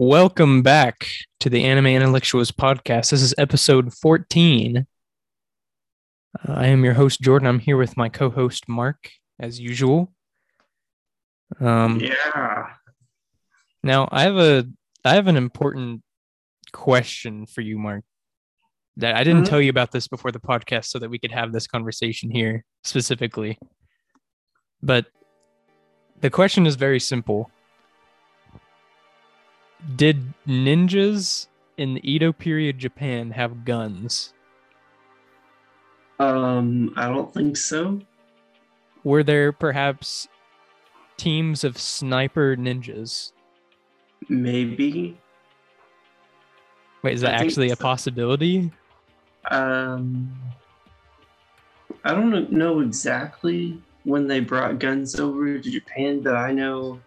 Welcome back to the Anime Intellectuals podcast. This is episode 14. Uh, I am your host, Jordan. I'm here with my co host, Mark, as usual. Um, Yeah. Now, I have a I have an important question for you, Mark. That I didn't Mhm. tell you about this before the podcast, so that we could have this conversation here specifically. But the question is very simple. Did ninjas in the Edo period Japan have guns? Um, I don't think so. Were there perhaps teams of sniper ninjas? Maybe. Wait, is that actually a so. possibility? Um, I don't know exactly when they brought guns over to Japan, but I know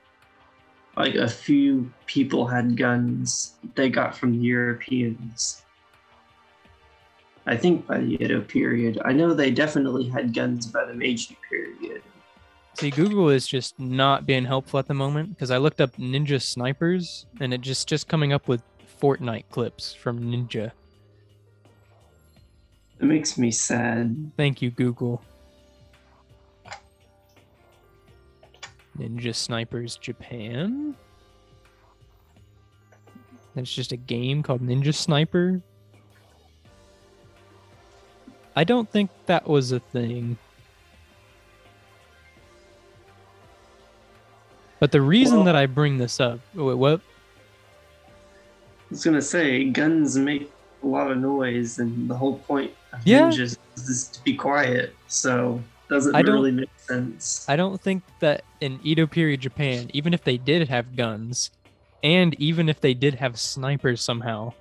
like a few people had guns they got from the Europeans. I think by the Edo period. I know they definitely had guns by the Meiji period. See, Google is just not being helpful at the moment because I looked up ninja snipers and it just just coming up with Fortnite clips from Ninja. It makes me sad. Thank you, Google. Ninja Snipers Japan. That's just a game called Ninja Sniper. I don't think that was a thing. But the reason Well- that I bring this up, oh, wait, what? I was gonna say guns make a lot of noise, and the whole point of Yeah. ninjas is to be quiet. So doesn't I don't- really make sense. I don't think that in Edo period Japan, even if they did have guns, and even if they did have snipers somehow,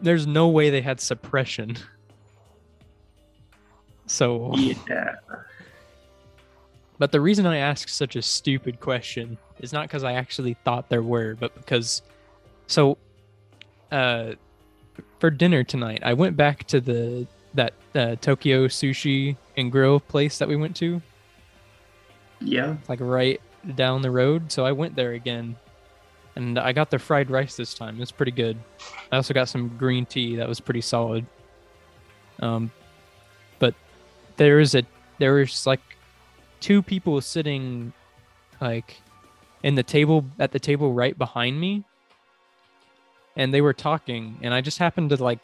there's no way they had suppression. So, yeah, but the reason I ask such a stupid question is not because I actually thought there were, but because, so, uh, for dinner tonight, I went back to the that uh, Tokyo sushi and grill place that we went to. yeah. like right down the road. So I went there again, and I got the fried rice this time. It was pretty good. I also got some green tea that was pretty solid. Um, but there is a there was like two people sitting like in the table at the table right behind me, and they were talking, and I just happened to like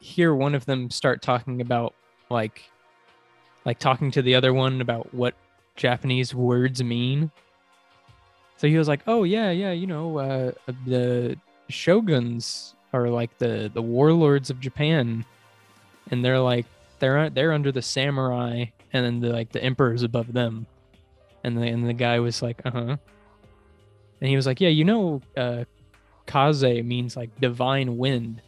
hear one of them start talking about like like talking to the other one about what Japanese words mean. So he was like, "Oh yeah, yeah, you know, uh, the shoguns are like the the warlords of Japan, and they're like they're they're under the samurai, and then the like the emperor's above them." And the and the guy was like, "Uh huh," and he was like, "Yeah, you know, uh, kaze means like divine wind."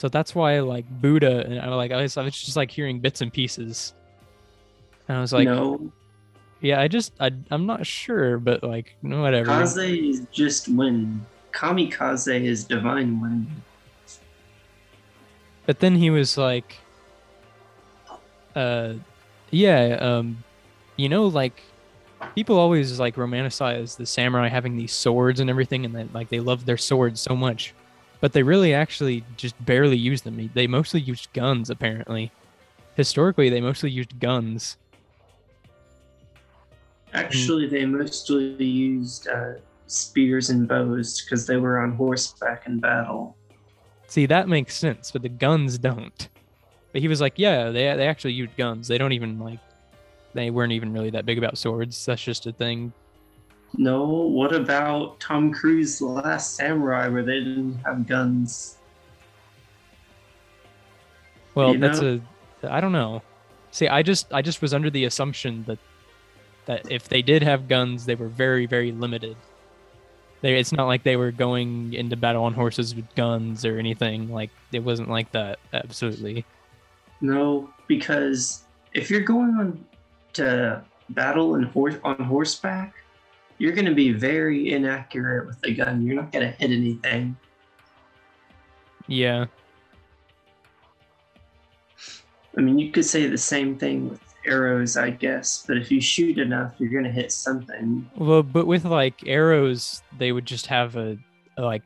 So that's why like Buddha and I like I was, I was just like hearing bits and pieces. And I was like, no, yeah, I just I I'm not sure, but like whatever. kaze is just wind. Kamikaze is divine wind. But then he was like, uh, yeah, um, you know, like people always like romanticize the samurai having these swords and everything, and that like they love their swords so much, but they really actually just barely use them. They mostly used guns, apparently. Historically, they mostly used guns. Actually, they mostly used uh, spears and bows because they were on horseback in battle. See, that makes sense, but the guns don't. But he was like, yeah, they they actually used guns. They don't even like they weren't even really that big about swords. That's just a thing. No, what about Tom Cruise's The Last Samurai, where they didn't have guns? Well, You that's a I don't know. See, I just I just was under the assumption that that if they did have guns, they were very very limited. They it's not like they were going into battle on horses with guns or anything. Like it wasn't like that. Absolutely. No, because if you're going on to battle and horse on horseback, you're going to be very inaccurate with the gun. You're not going to hit anything. Yeah. I mean, you could say the same thing with arrows, I guess, but if you shoot enough, you're going to hit something. Well, but with like arrows, they would just have a like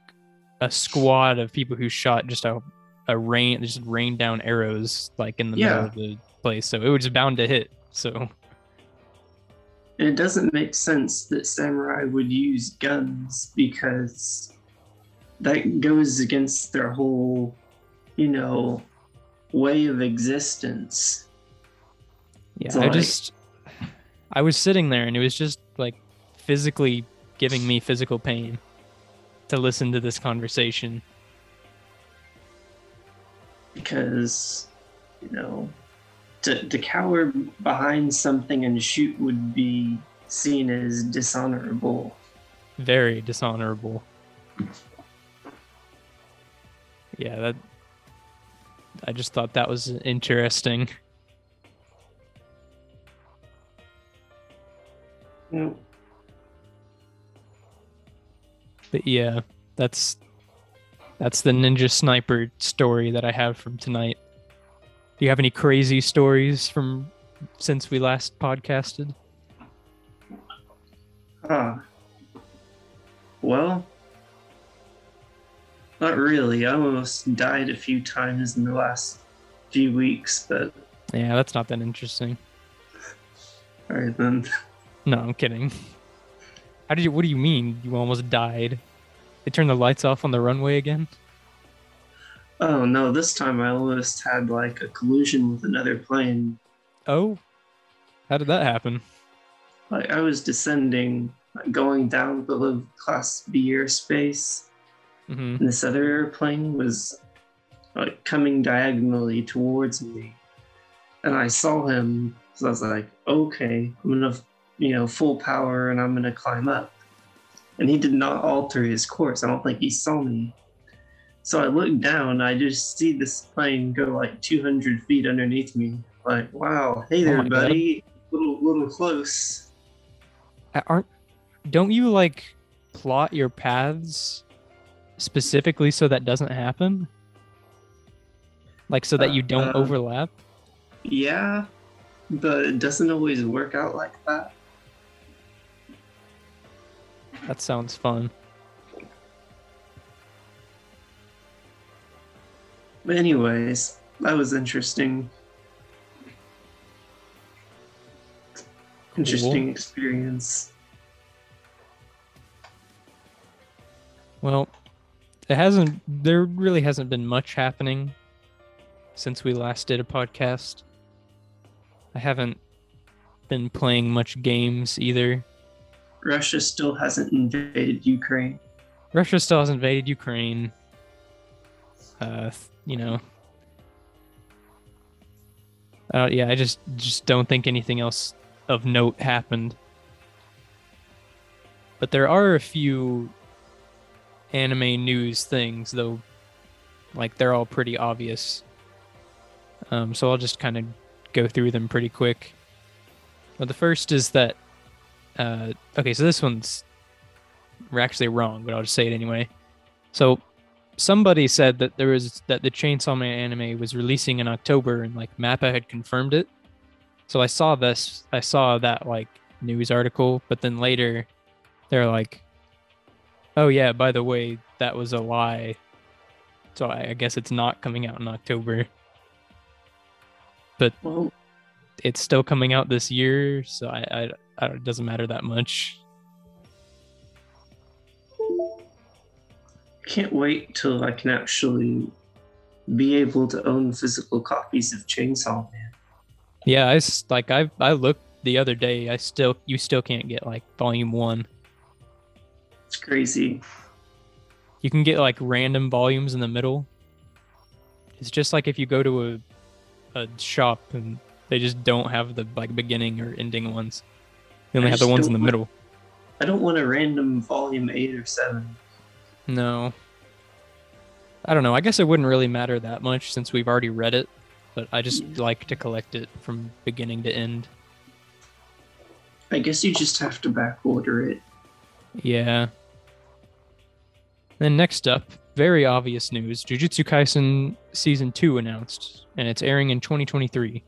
a squad of people who shot just a a rain just rained down arrows like in the Yeah. middle of the place. So it was bound to hit. So And it doesn't make sense that samurai would use guns because that goes against their whole, you know, way of existence. yeah, So, I like- just I was sitting there and it was just like physically giving me physical pain to listen to this conversation. Because, you know, to, to cower behind something and shoot would be seen as dishonorable. Very dishonorable. Yeah, that I just thought that was interesting. Know, But yeah, that's that's the ninja sniper story that I have from tonight. Do you have any crazy stories from since we last podcasted? Ah. Well, not really. I almost died a few times in the last few weeks, but Yeah, that's not that interesting. alright then. No, I'm kidding. How did you? What do you mean? You almost died? They turned the lights off on the runway again? Oh no, this time I almost had like a collision with another plane. Oh, how did that happen? Like I was descending, like, going down below Class B airspace, hmm and this other airplane was like coming diagonally towards me. And I saw him, so I was like, okay, I'm gonna, you know, full power and I'm gonna climb up. And he did not alter his course. I don't think he saw me. So I look down, I just see this plane go like 200 feet underneath me. Like, wow, hey Oh there, God. buddy. Little, little close. Aren't? Don't you like plot your paths specifically so that doesn't happen? Like so that you don't Uh, overlap? Yeah, but it doesn't always work out like that. That sounds fun. But anyways, that was interesting. Interesting experience. Well, it hasn't. There really hasn't been much happening since we last did a podcast. I haven't been playing much games either. Russia still hasn't invaded Ukraine. Russia still has invaded Ukraine. Uh, you know. Uh, yeah, I just just don't think anything else of note happened. But there are a few anime news things, though. Like they're all pretty obvious. Um, so I'll just kind of go through them pretty quick. Well, the first is that. Uh, okay, so this one's we're actually wrong, but I'll just say it anyway. So somebody said that there was that the Chainsaw Man anime was releasing in October and like Mappa had confirmed it. So I saw this I saw that like news article, but then later they're like Oh yeah, by the way, that was a lie. So I, I guess it's not coming out in October. Well, It's still coming out this year, so I, I, I it doesn't matter that much. Can't wait till I can actually be able to own physical copies of Chainsaw Man. Yeah, I like I I looked the other day. I still you still can't get like volume one. It's crazy. You can get like random volumes in the middle. It's just like if you go to a a shop and they just don't have the like beginning or ending ones. They only I have the ones in the don't middle. I don't want a random volume eight or seven. No. I don't know. I guess it wouldn't really matter that much since we've already read it, but I just mm. like to collect it from beginning to end. I guess you just have to back order it. Yeah. Then next up, very obvious news: Jujutsu Kaisen season two announced, and it's airing in 2023.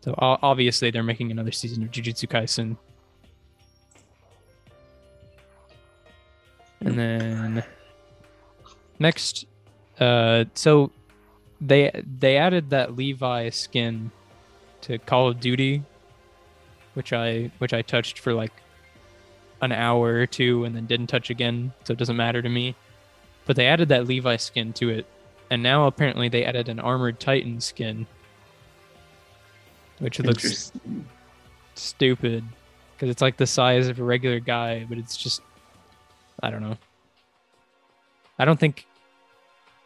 So obviously they're making another season of Jujutsu Kaisen. And then next, uh, so they they added that Levi skin to Call of Duty, which I which I touched for like an hour or two and then didn't touch again, so it doesn't matter to me. But they added that Levi skin to it, and now apparently they added an armored Titan skin, which looks stupid because it's like the size of a regular guy, but it's just I don't know. I don't think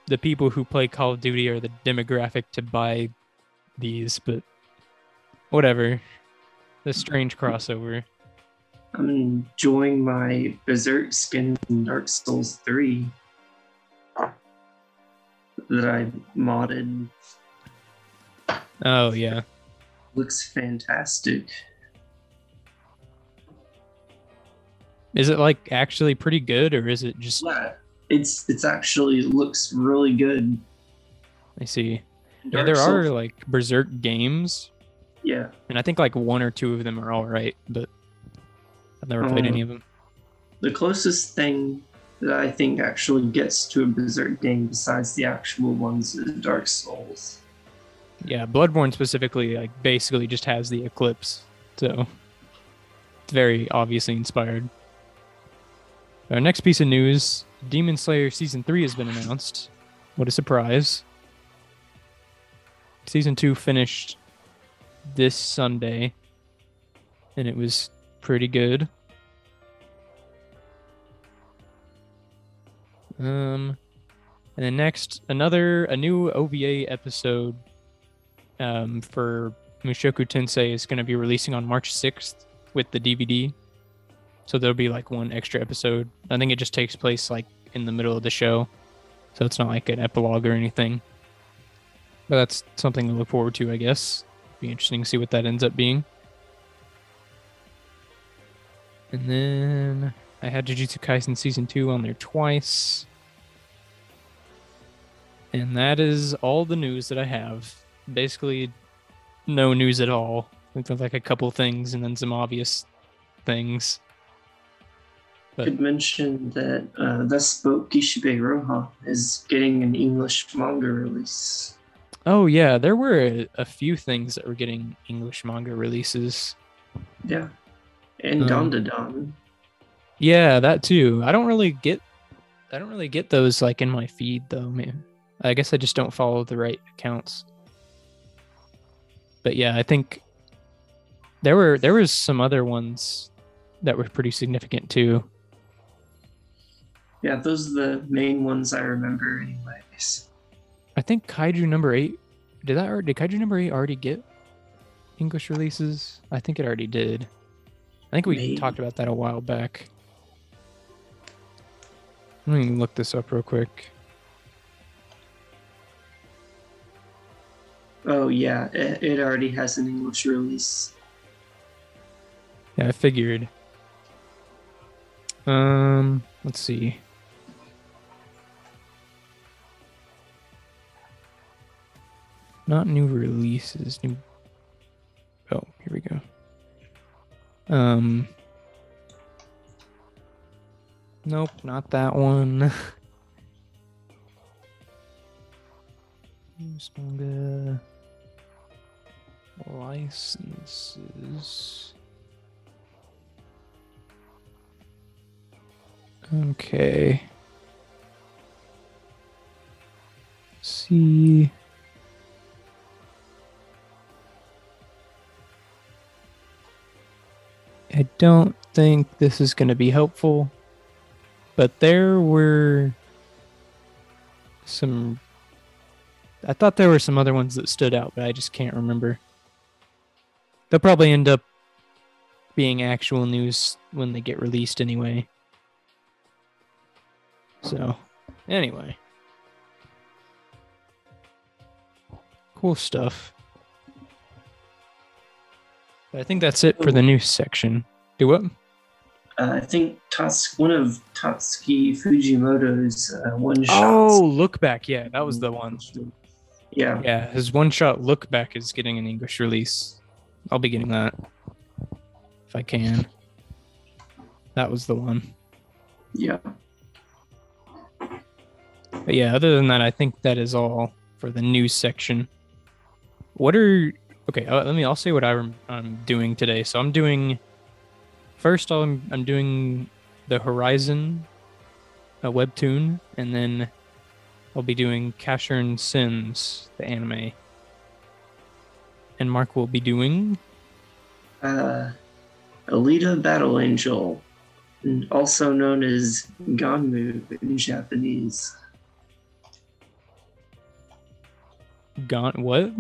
the people who play Call of Duty are the demographic to buy these, but whatever. The strange crossover. I'm enjoying my Berserk skin in Dark Souls 3 that I modded. Oh yeah. Looks fantastic. Is it like actually pretty good or is it just Yeah, it's it's actually looks really good. I see. Yeah, there are like Berserk games, yeah. and I think like one or two of them are all right, but I've never played Oh. any of them. The closest thing that I think actually gets to a Berserk game besides the actual ones is Dark Souls. Yeah, Bloodborne specifically like basically just has the eclipse, so it's very obviously inspired. Our next piece of news: Demon Slayer season three has been announced. What a surprise! Season two finished this Sunday, and it was pretty good. Um, and then next, another a new OVA episode um, for Mushoku Tensei is going to be releasing on March 6th with the DVD. So there'll be like one extra episode. I think it just takes place like in the middle of the show. So it's not like an epilogue or anything. But that's something to look forward to, I guess. Be interesting to see what that ends up being. And then I had Jujutsu Kaisen season 2 on there twice. And that is all the news that I have. Basically, no news at all. With like a couple things and then some obvious things. But- could mention that uh, Thus Spoke Kishibe Rohan is getting an English manga release. Oh yeah, there were a, a few things that were getting English manga releases. Yeah. And Um, Don Don. Yeah, that too. I don't really get I don't really get those like in my feed though, man. I guess I just don't follow the right accounts. But yeah, I think there were there was some other ones that were pretty significant too. Yeah, those are the main ones I remember, anyways. I think Kaiju number 8 did that did Kaiju number 8 already get English releases? I think it already did. I think we Maybe. talked about that a while back. Let me look this up real quick. Oh, yeah, it, it already has an English release. Yeah, I figured. Um, let's see. Not new releases. New. Oh, here we go. Um. Nope, not that one. Manga licenses. Okay. See. I don't think this is going to be helpful, but there were some. I thought there were some other ones that stood out, but I just can't remember. They'll probably end up being actual news when they get released anyway. So, anyway. Cool stuff. I think that's it for the news section. Do what? Uh, I think Tats- one of Tatsuki Fujimoto's uh, one shots. Oh, look back. Yeah, that was the one. Yeah, Yeah, his one shot look back is getting an English release. I'll be getting that if I can. That was the one. yeah. But yeah, other than that, I think that is all for the news section. What are okay? Uh, let me. I'll say what I'm, I'm doing today. So I'm doing. First, I'm I'm doing the Horizon, a webtoon, and then I'll be doing Casshern Sins, the anime. And Mark will be doing Uh, Alita Battle Angel, also known as Ganmu in Japanese. Gon. What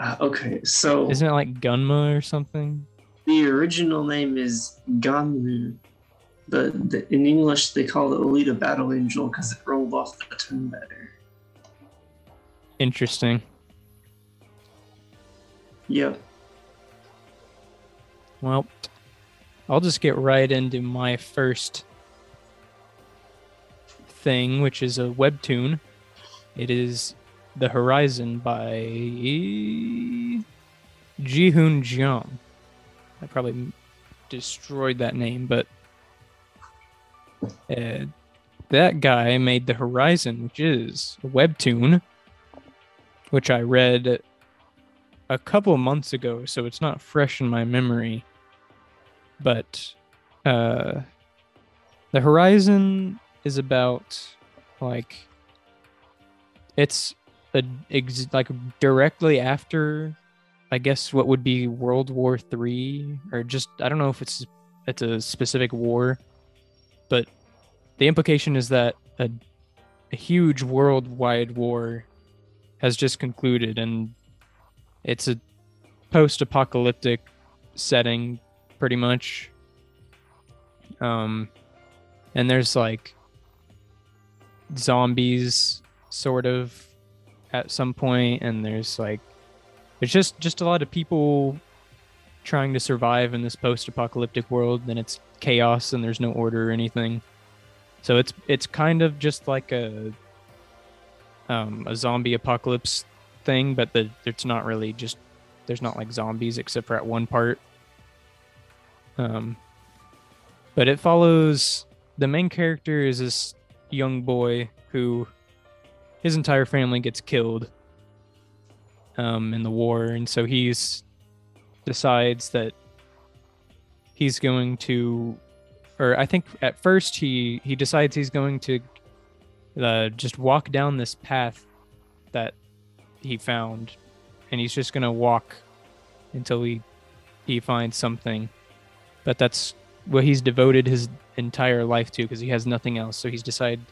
Uh, okay, so isn't it like Gunma or something? the original name is Ganmu, but the, in English they call it Alita Battle Angel because it rolled off the tongue better. Interesting. Yep. Well, I'll just get right into my first thing, which is a webtoon. It is The Horizon by Jihoon Jeong. I probably destroyed that name, but uh, that guy made The Horizon, which is a webtoon, which I read a couple months ago, so it's not fresh in my memory. But uh, the Horizon is about like it's ex- like directly after, I guess what would be World War Three, or just I don't know if it's it's a specific war, but the implication is that a, a huge worldwide war has just concluded and it's a post-apocalyptic setting pretty much. Um and there's like zombies sort of at some point and there's like there's just just a lot of people trying to survive in this post-apocalyptic world and it's chaos and there's no order or anything so it's it's kind of just like a um a zombie apocalypse thing, but the it's not really just there's not like zombies except for at one part. Um, but it follows the main character is this young boy who his entire family gets killed um, in the war, and so he's decides that he's going to, or I think at first he he decides he's going to uh, just walk down this path that he found, and he's just gonna walk until he he finds something. But that's what he's devoted his entire life to because he has nothing else. So he's decided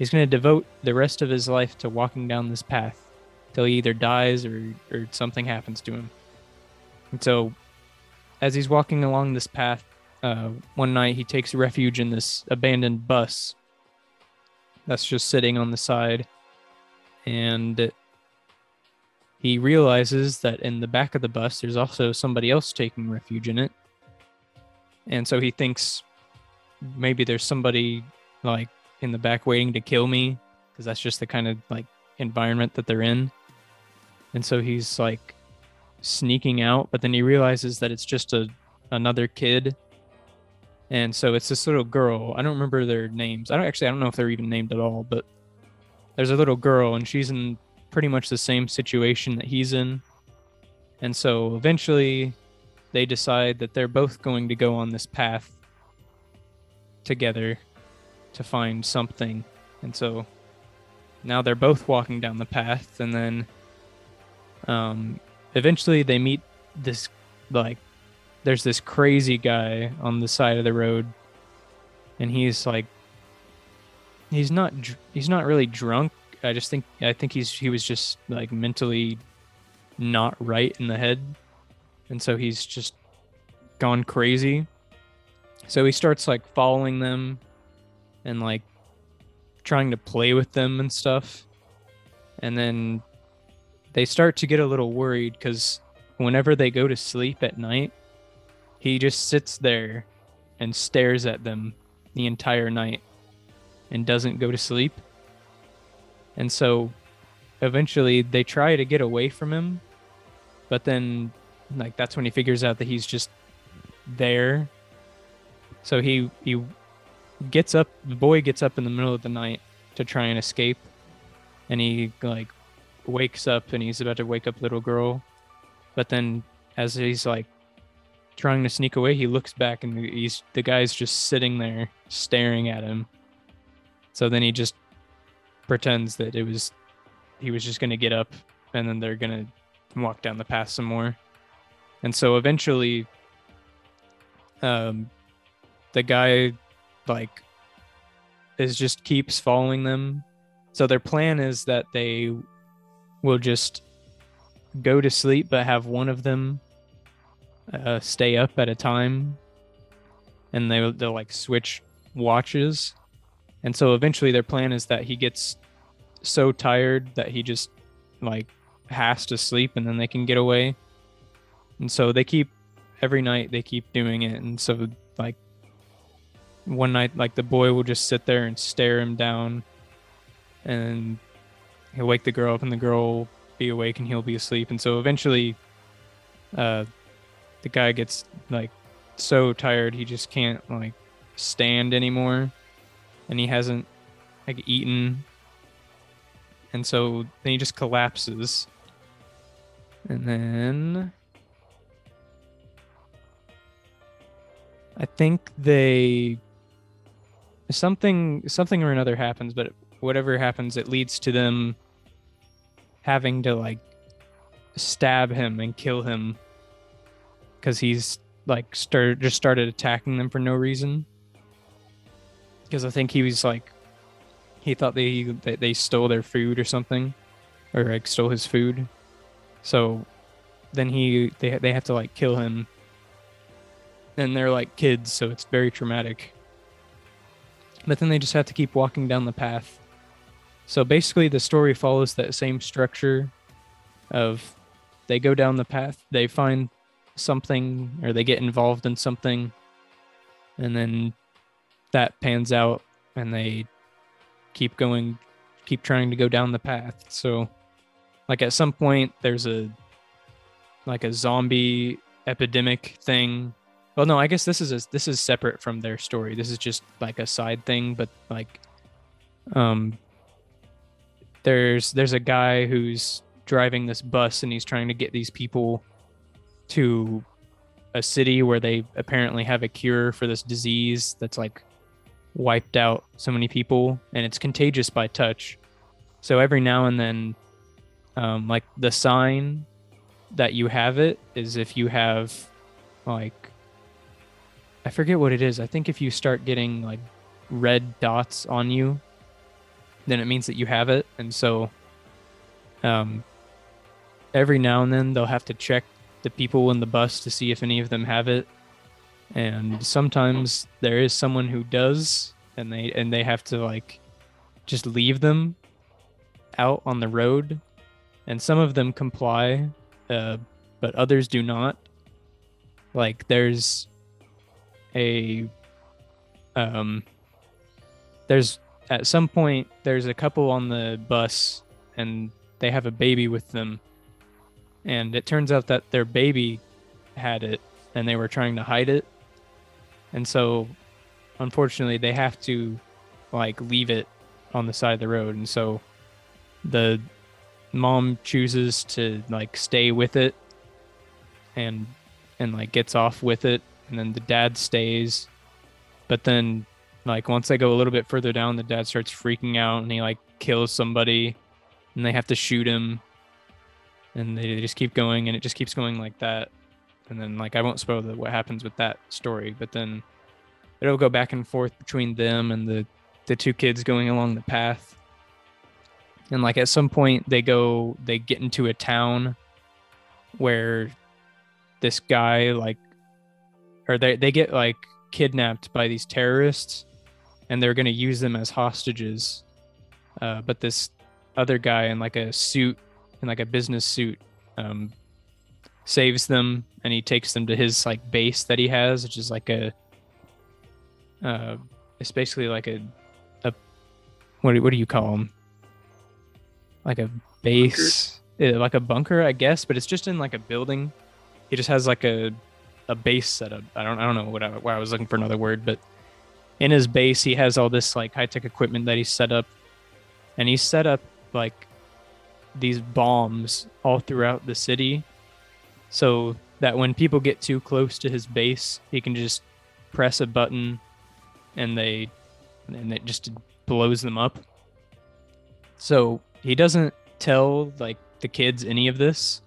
he's gonna devote the rest of his life to walking down this path till he either dies or or something happens to him. And so, as he's walking along this path, uh, one night he takes refuge in this abandoned bus that's just sitting on the side, and he realizes that in the back of the bus there's also somebody else taking refuge in it and so he thinks maybe there's somebody like in the back waiting to kill me because that's just the kind of like environment that they're in. And so he's like sneaking out but then he realizes that it's just a another kid. And so it's this little girl. I don't remember their names. I don't actually i don't know if they're even named at all but there's a little girl and she's in pretty much the same situation that he's in. And so eventually they decide that they're both going to go on this path together to find something. And so now they're both walking down the path and then um eventually they meet this like there's this crazy guy on the side of the road and he's like he's not he's not really drunk I just think I think he's he was just like mentally not right in the head, and so he's just gone crazy. So he starts like following them, and like trying to play with them and stuff, and then they start to get a little worried because whenever they go to sleep at night, he just sits there and stares at them the entire night and doesn't go to sleep and so eventually they try to get away from him, but then like that's when he figures out that he's just there. So he he gets up the boy gets up in the middle of the night to try and escape. And he like wakes up and he's about to wake up little girl. But then as he's like trying to sneak away he looks back and he's the guy's just sitting there staring at him. So then he just pretends that it was he was just going to get up and then they're going to walk down the path some more. And so eventually um the guy like is just keeps following them. So their plan is that they will just go to sleep, but have one of them uh, stay up at a time, and they they'll like switch watches. And so eventually, their plan is that he gets so tired that he just like has to sleep, and then they can get away. And so they keep every night they keep doing it, and so one night like the boy will just sit there and stare him down and he'll wake the girl up and the girl will be awake and he'll be asleep and so eventually uh the guy gets like so tired he just can't like stand anymore and he hasn't like eaten and so then he just collapses and then I think they something something or another happens, but whatever happens, it leads to them having to like stab him and kill him because he's like started just started attacking them for no reason. Because I think he was like he thought they that they stole their food or something, or like stole his food. So then he they they have to like kill him. And they're like kids, so it's very traumatic. But then they just have to keep walking down the path. So basically, the story follows that same structure of they go down the path, they find something, or they get involved in something, and then that pans out, and they keep going, keep trying to go down the path. So, like at some point, there's a like a zombie epidemic thing well, no, I guess this is a, this is separate from their story. This is just like a side thing, but like, um, there's there's a guy who's driving this bus and he's trying to get these people to a city where they apparently have a cure for this disease that's like wiped out so many people and it's contagious by touch. So every now and then, um, like the sign that you have it is if you have like I forget what it is. I think if you start getting like red dots on you, then it means that you have it. And so um every now and then they'll have to check the people in the bus to see if any of them have it. And sometimes there is someone who does and they and they have to like just leave them out on the road and some of them comply uh, but others do not like there's a um there's at some point there's a couple on the bus and they have a baby with them. And it turns out that their baby had it and they were trying to hide it. And so unfortunately they have to like leave it on the side of the road. And so the mom chooses to like stay with it and and like gets off with it and then the dad stays. But then, like once they go a little bit further down, the dad starts freaking out and he like kills somebody, and they have to shoot him. And they just keep going, and it just keeps going like that. And then, like I won't spoil the, what happens with that story, but then it'll go back and forth between them and the the two kids going along the path. And like at some point, they go, they get into a town where this guy like or they they get like kidnapped by these terrorists, and they're gonna use them as hostages. Uh, but this other guy in like a suit, in like a business suit, um, saves them, and he takes them to his like base that he has, which is like a, uh, it's basically like a, a, what do, what do you call them? Like a base, yeah, like a bunker, I guess, but it's just in like a building. He just has like a a base setup. I don't I don't know what I, why I was looking for another word, but in his base he has all this like high tech equipment that he set up, and he set up like these bombs all throughout the city, so that when people get too close to his base, he can just press a button, and they and it just blows them up. So he doesn't tell like the kids any of this,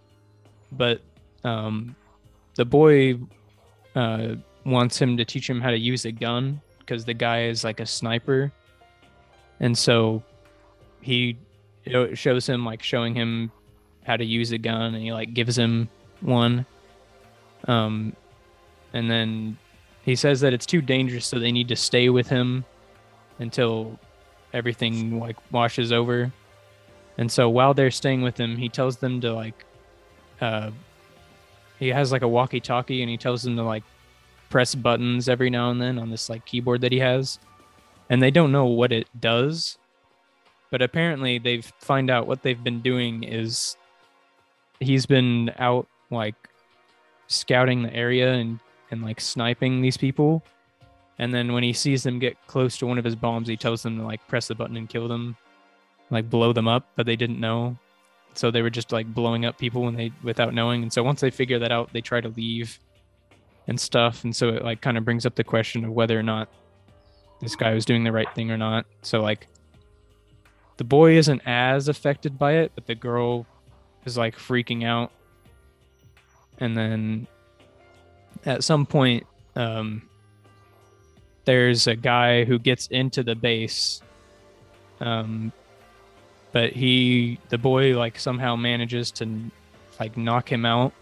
but um, the boy uh, wants him to teach him how to use a gun because the guy is like a sniper, and so he shows him like showing him how to use a gun, and he like gives him one. Um, and then he says that it's too dangerous, so they need to stay with him until everything like washes over. And so while they're staying with him, he tells them to like uh he has like a walkie-talkie and he tells them to like press buttons every now and then on this like keyboard that he has. And they don't know what it does. But apparently they've find out what they've been doing is he's been out like scouting the area and and like sniping these people and then when he sees them get close to one of his bombs, he tells them to like press the button and kill them, like blow them up, but they didn't know. So they were just like blowing up people when they without knowing. And so once they figure that out, they try to leave and stuff. And so it like kind of brings up the question of whether or not this guy was doing the right thing or not. So like the boy isn't as affected by it, but the girl is like freaking out. And then at some point, um, there's a guy who gets into the base um but he the boy like somehow manages to like knock him out.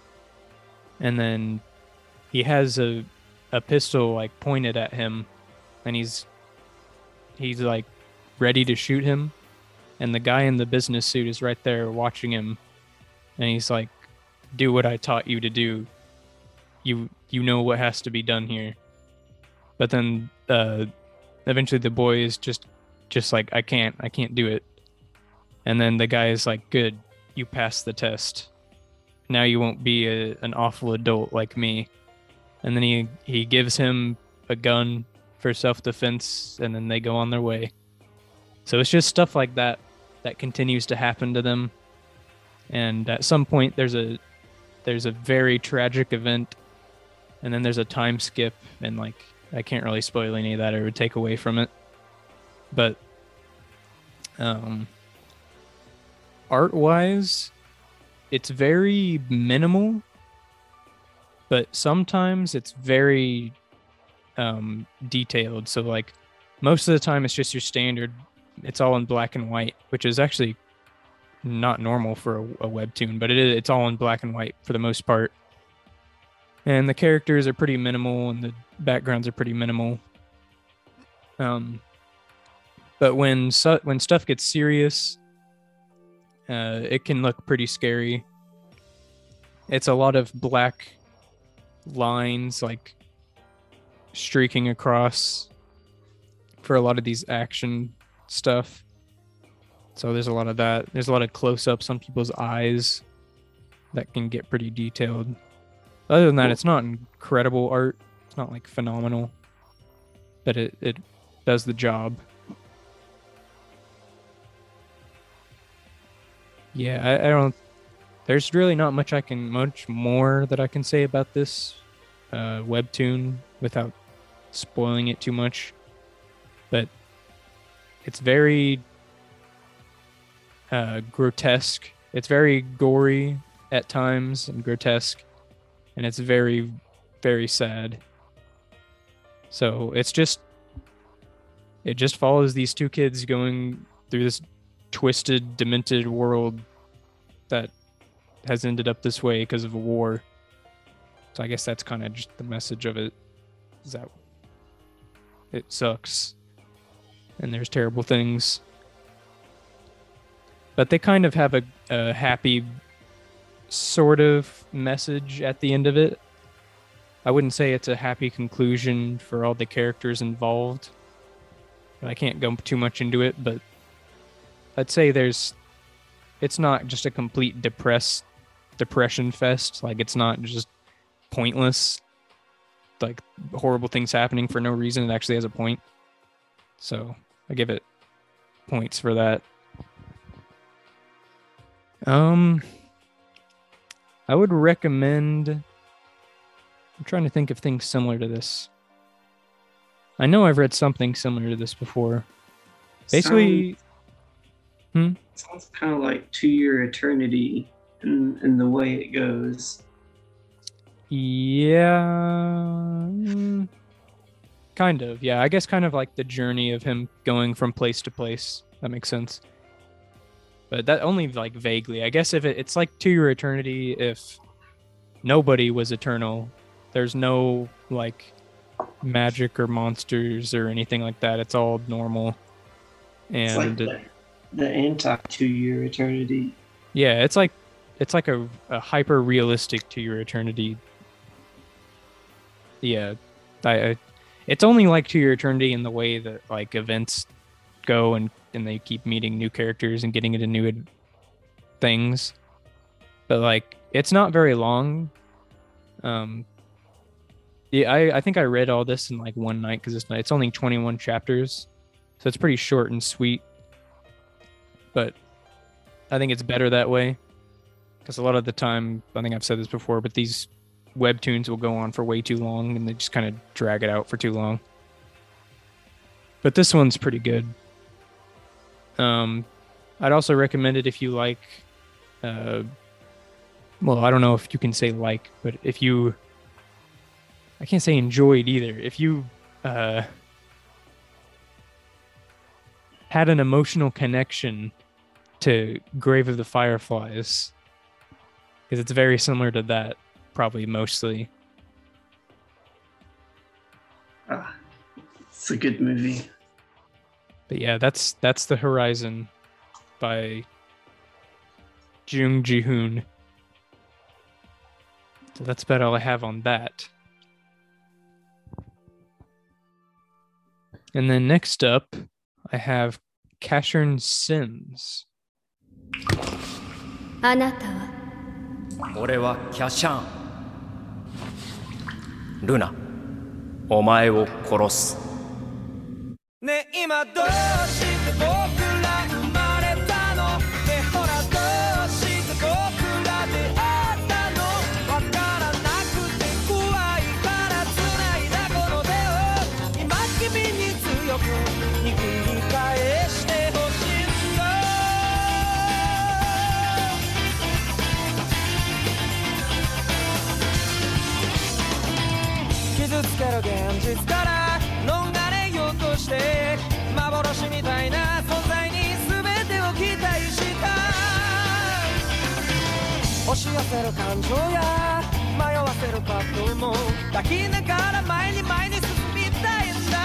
And then he has a a pistol like pointed at him. And he's he's like ready to shoot him. And the guy in the business suit is right there watching him. And he's like do what i taught you to do. You you know what has to be done here. But then uh, eventually the boy is just just like I can't I can't do it. And then the guy is like, "Good, you passed the test. Now you won't be a, an awful adult like me." And then he he gives him a gun for self defense, and then they go on their way. So it's just stuff like that that continues to happen to them. And at some point, there's a there's a very tragic event, and then there's a time skip, and like I can't really spoil any of that or would take away from it. But um, art wise, it's very minimal, but sometimes it's very um, detailed. So, like, most of the time, it's just your standard, it's all in black and white, which is actually not normal for a, a webtoon, but it is, it's all in black and white for the most part and the characters are pretty minimal and the backgrounds are pretty minimal. Um, but when su- when stuff gets serious, uh, it can look pretty scary. It's a lot of black lines like streaking across for a lot of these action stuff. So there's a lot of that. There's a lot of close-ups on people's eyes that can get pretty detailed. Other than that, it's not incredible art. It's not like phenomenal, but it, it does the job. Yeah, I, I don't. There's really not much I can much more that I can say about this uh, webtoon without spoiling it too much. But it's very uh, grotesque. It's very gory at times and grotesque and it's very very sad so it's just it just follows these two kids going through this twisted demented world that has ended up this way because of a war so i guess that's kind of just the message of it is that it sucks and there's terrible things but they kind of have a, a happy sort of message at the end of it. I wouldn't say it's a happy conclusion for all the characters involved. I can't go too much into it, but I'd say there's it's not just a complete depressed depression fest. Like it's not just pointless like horrible things happening for no reason. It actually has a point. So I give it points for that. Um, I would recommend. I'm trying to think of things similar to this. I know I've read something similar to this before. Basically, sounds, Hmm? sounds kind of like To Your Eternity in, in the way it goes. Yeah. Kind of. Yeah. I guess kind of like the journey of him going from place to place. That makes sense. But that only like vaguely. I guess if it, it's like to your eternity, if nobody was eternal, there's no like magic or monsters or anything like that. It's all normal. It's like And the, anti To Your Eternity. yeah, it's like it's like a, a hyper realistic to your eternity. Yeah, I, I it's only like to your eternity in the way that like events go and and they keep meeting new characters and getting into new ad- things. But like it's not very long. Um yeah, I, I think I read all this in like one night because it's it's only 21 chapters. So it's pretty short and sweet. But I think it's better that way. Because a lot of the time i think i've said this before but these webtoons will go on for way too long and they just kind of drag it out for too long. But this one's pretty good. Um i'd also recommend it if you like uh well i don't know if you can say like but if you i can't say enjoyed either. If you uh had an emotional connection to grave of the fireflies because it's very similar to that probably mostly. Ah, it's a good movie. but yeah that's that's the horizon by jung ji-hoon so that's about all i have on that. And then next up i have Casshern Sins あなたは？俺はキャシャン。ルナお前を殺す。ねえ今どうし押し寄せる感情や迷わせる葛藤も抱きながら前に前に進みたいんだ。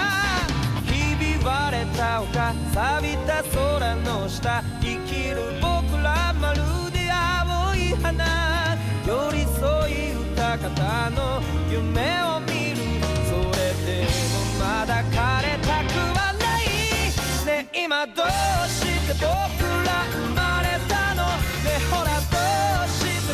ひび割れた丘錆びた空の下生きる僕らまるで青い花。寄り添い歌方の夢を見る。それでもまだ枯れたくはない。ねえ今どうして僕ら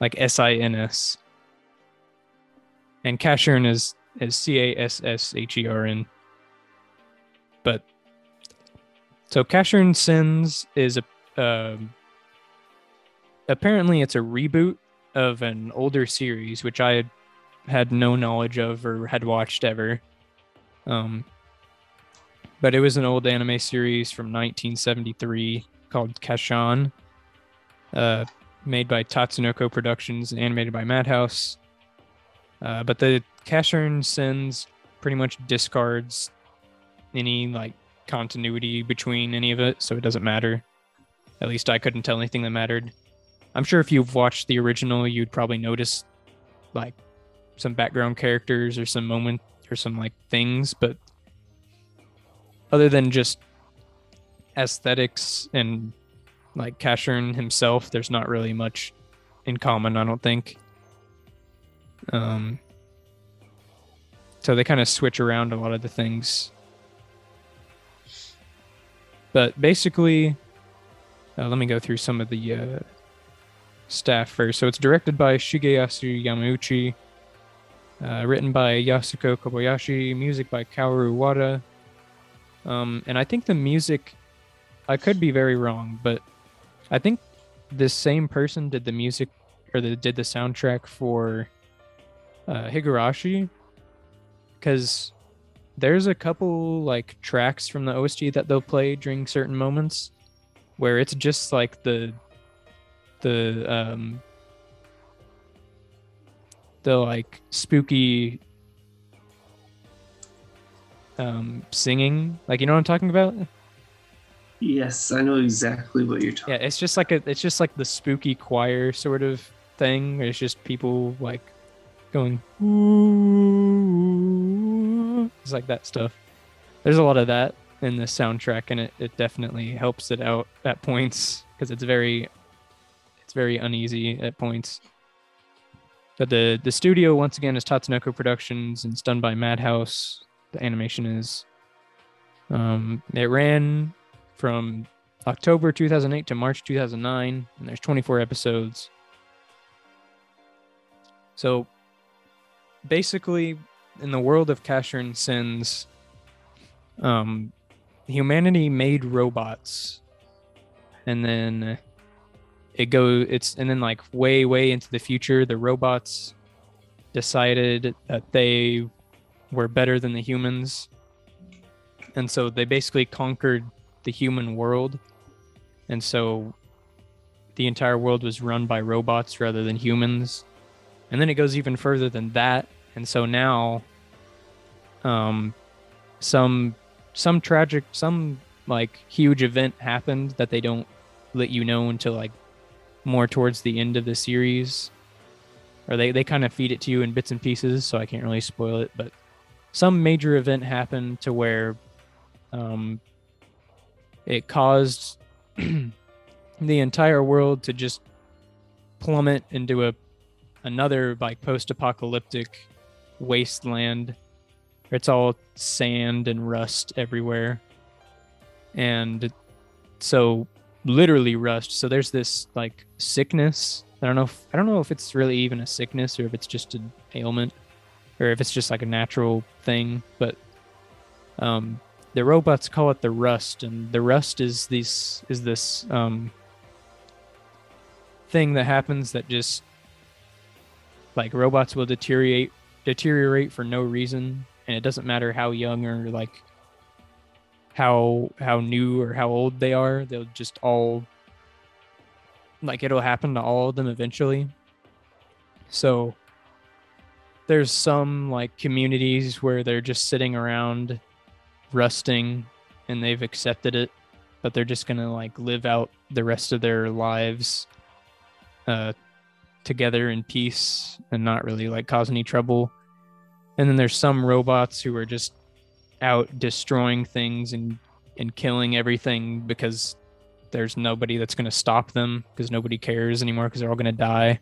like s-i-n-s and Casshern is is c-a-s-s-h-e-r-n but so Casshern Sins is a um apparently it's a reboot of an older series which i had, had no knowledge of or had watched ever. Um but it was an old anime series from 1973 called Casshan uh made by Tatsunoko Productions and animated by Madhouse. Uh, but the Casshern Sins pretty much discards any like continuity between any of it, so it doesn't matter. At least I couldn't tell anything that mattered. I'm sure if you've watched the original, you'd probably notice like some background characters or some moment or some like things, but other than just aesthetics and like Casshern himself, there's not really much in common, I don't think. Um, so they kind of switch around a lot of the things. But basically, uh, let me go through some of the uh, staff first. So it's directed by Shigeyasu Yamauchi, uh, written by Yasuko Kobayashi, music by Kaoru Wada. Um, and I think the music, I could be very wrong, but I think this same person did the music or the, did the soundtrack for uh, Higurashi. Because there's a couple like tracks from the OST that they'll play during certain moments where it's just like the the um the like spooky um singing. Like you know what i'm talking about Yes, I know exactly what you're talking. yeah it's just like a it's just like the spooky choir sort of thing it's just people like going "Ooh." it's like that stuff there's a lot of that in the soundtrack and it, it definitely helps it out at points because it's very it's very uneasy at points but the the studio once again is tatsunoko productions and it's done by madhouse the animation is um it ran from october 2008 to march 2009 and there's 24 episodes. So basically in the world of Casshern Sins, um, humanity made robots, and then it go it's and then like way way into the future, the robots decided that they were better than the humans, and so they basically conquered the human world, and so the entire world was run by robots rather than humans. And then it goes even further than that. And so now um some some tragic some like huge event happened that they don't let you know until like more towards the end of the series. Or they, they kind of feed it to you in bits and pieces so i can't really spoil it but some major event happened to where um it caused the entire world to just plummet into a another like post-apocalyptic wasteland. It's all sand and rust everywhere. And so literally rust. So there's this like sickness. I don't know if I don't know if it's really even a sickness or if it's just an ailment or if it's just like a natural thing, but um the robots call it the rust and the rust is this is this um thing that happens that just like robots will deteriorate deteriorate for no reason and it doesn't matter how young or like how how new or how old they are they'll just all like it'll happen to all of them eventually. So there's some like communities where they're just sitting around rusting and they've accepted it but they're just gonna like live out the rest of their lives uh together in peace and not really like cause any trouble. And then there's some robots who are just out destroying things and and killing everything because there's nobody that's going to stop them because nobody cares anymore because they're all going to die.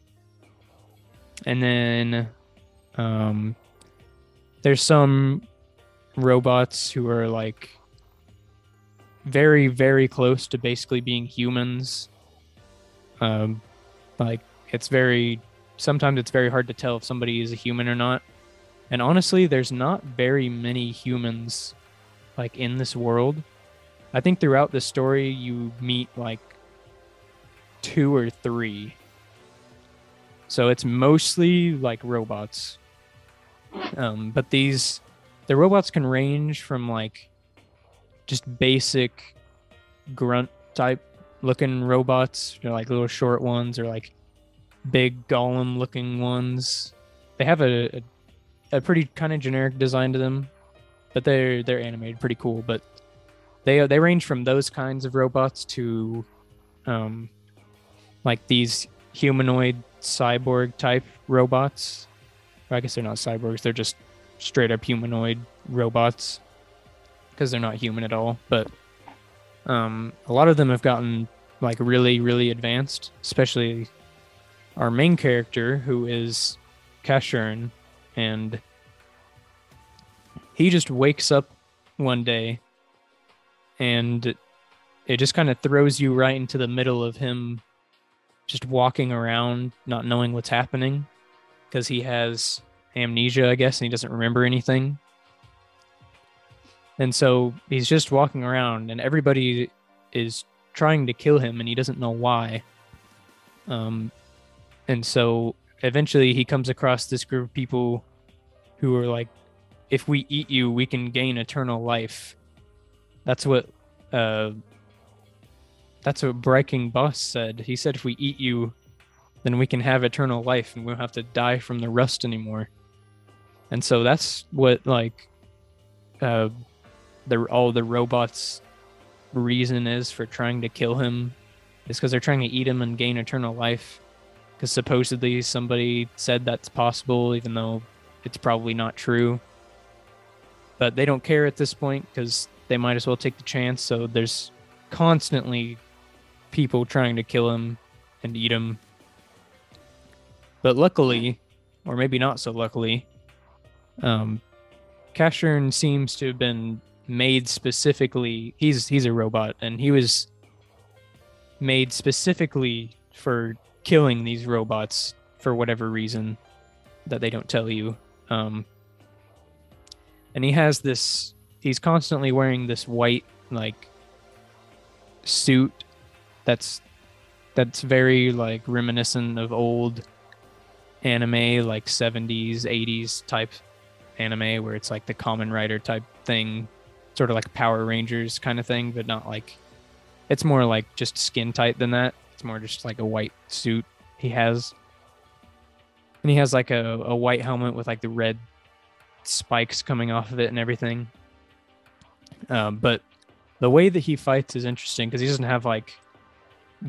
And then um there's some robots who are like very very close to basically being humans. Um like it's very sometimes it's very hard to tell if somebody is a human or not. And honestly, there's not very many humans like in this world. I think throughout the story you meet like two or three. So it's mostly like robots. Um, but these the robots can range from like just basic grunt type looking robots, you know, like little short ones or like big golem looking ones. They have a, a, a pretty kind of generic design to them, but they're they're animated pretty cool. But they they range from those kinds of robots to um like these humanoid cyborg type robots. I guess they're not cyborgs, they're just straight up humanoid robots because they're not human at all. But Um, a lot of them have gotten like really, really advanced, especially our main character, who is Casshern, and he just wakes up one day and it just kind of throws you right into the middle of him just walking around, not knowing what's happening because he has amnesia, I guess, and he doesn't remember anything. And so he's just walking around, and everybody is trying to kill him, and he doesn't know why. Um, and so eventually he comes across this group of people who are like, if we eat you, we can gain eternal life. That's what uh, that's what Braiking Boss said. He said if we eat you, then we can have eternal life and we don't have to die from the rust anymore. And so that's what like uh the all the robots reason is for trying to kill him is because they're trying to eat him and gain eternal life. Because supposedly somebody said that's possible, even though it's probably not true. But they don't care at this point because they might as well take the chance. So there's constantly people trying to kill him and eat him. But luckily, or maybe not so luckily, um, Casshern seems to have been made specifically. He's he's a robot, and he was made specifically for killing these robots for whatever reason that they don't tell you. Um, and he has this. He's constantly wearing this white like suit that's that's very like reminiscent of old anime like 70s 80s type anime where it's like the Kamen Rider type thing sort of like power rangers kind of thing but not like it's more like just skin tight than that. It's more just like a white suit he has. And he has like a, a white helmet with like the red spikes coming off of it and everything. Um, but the way that he fights is interesting because he doesn't have like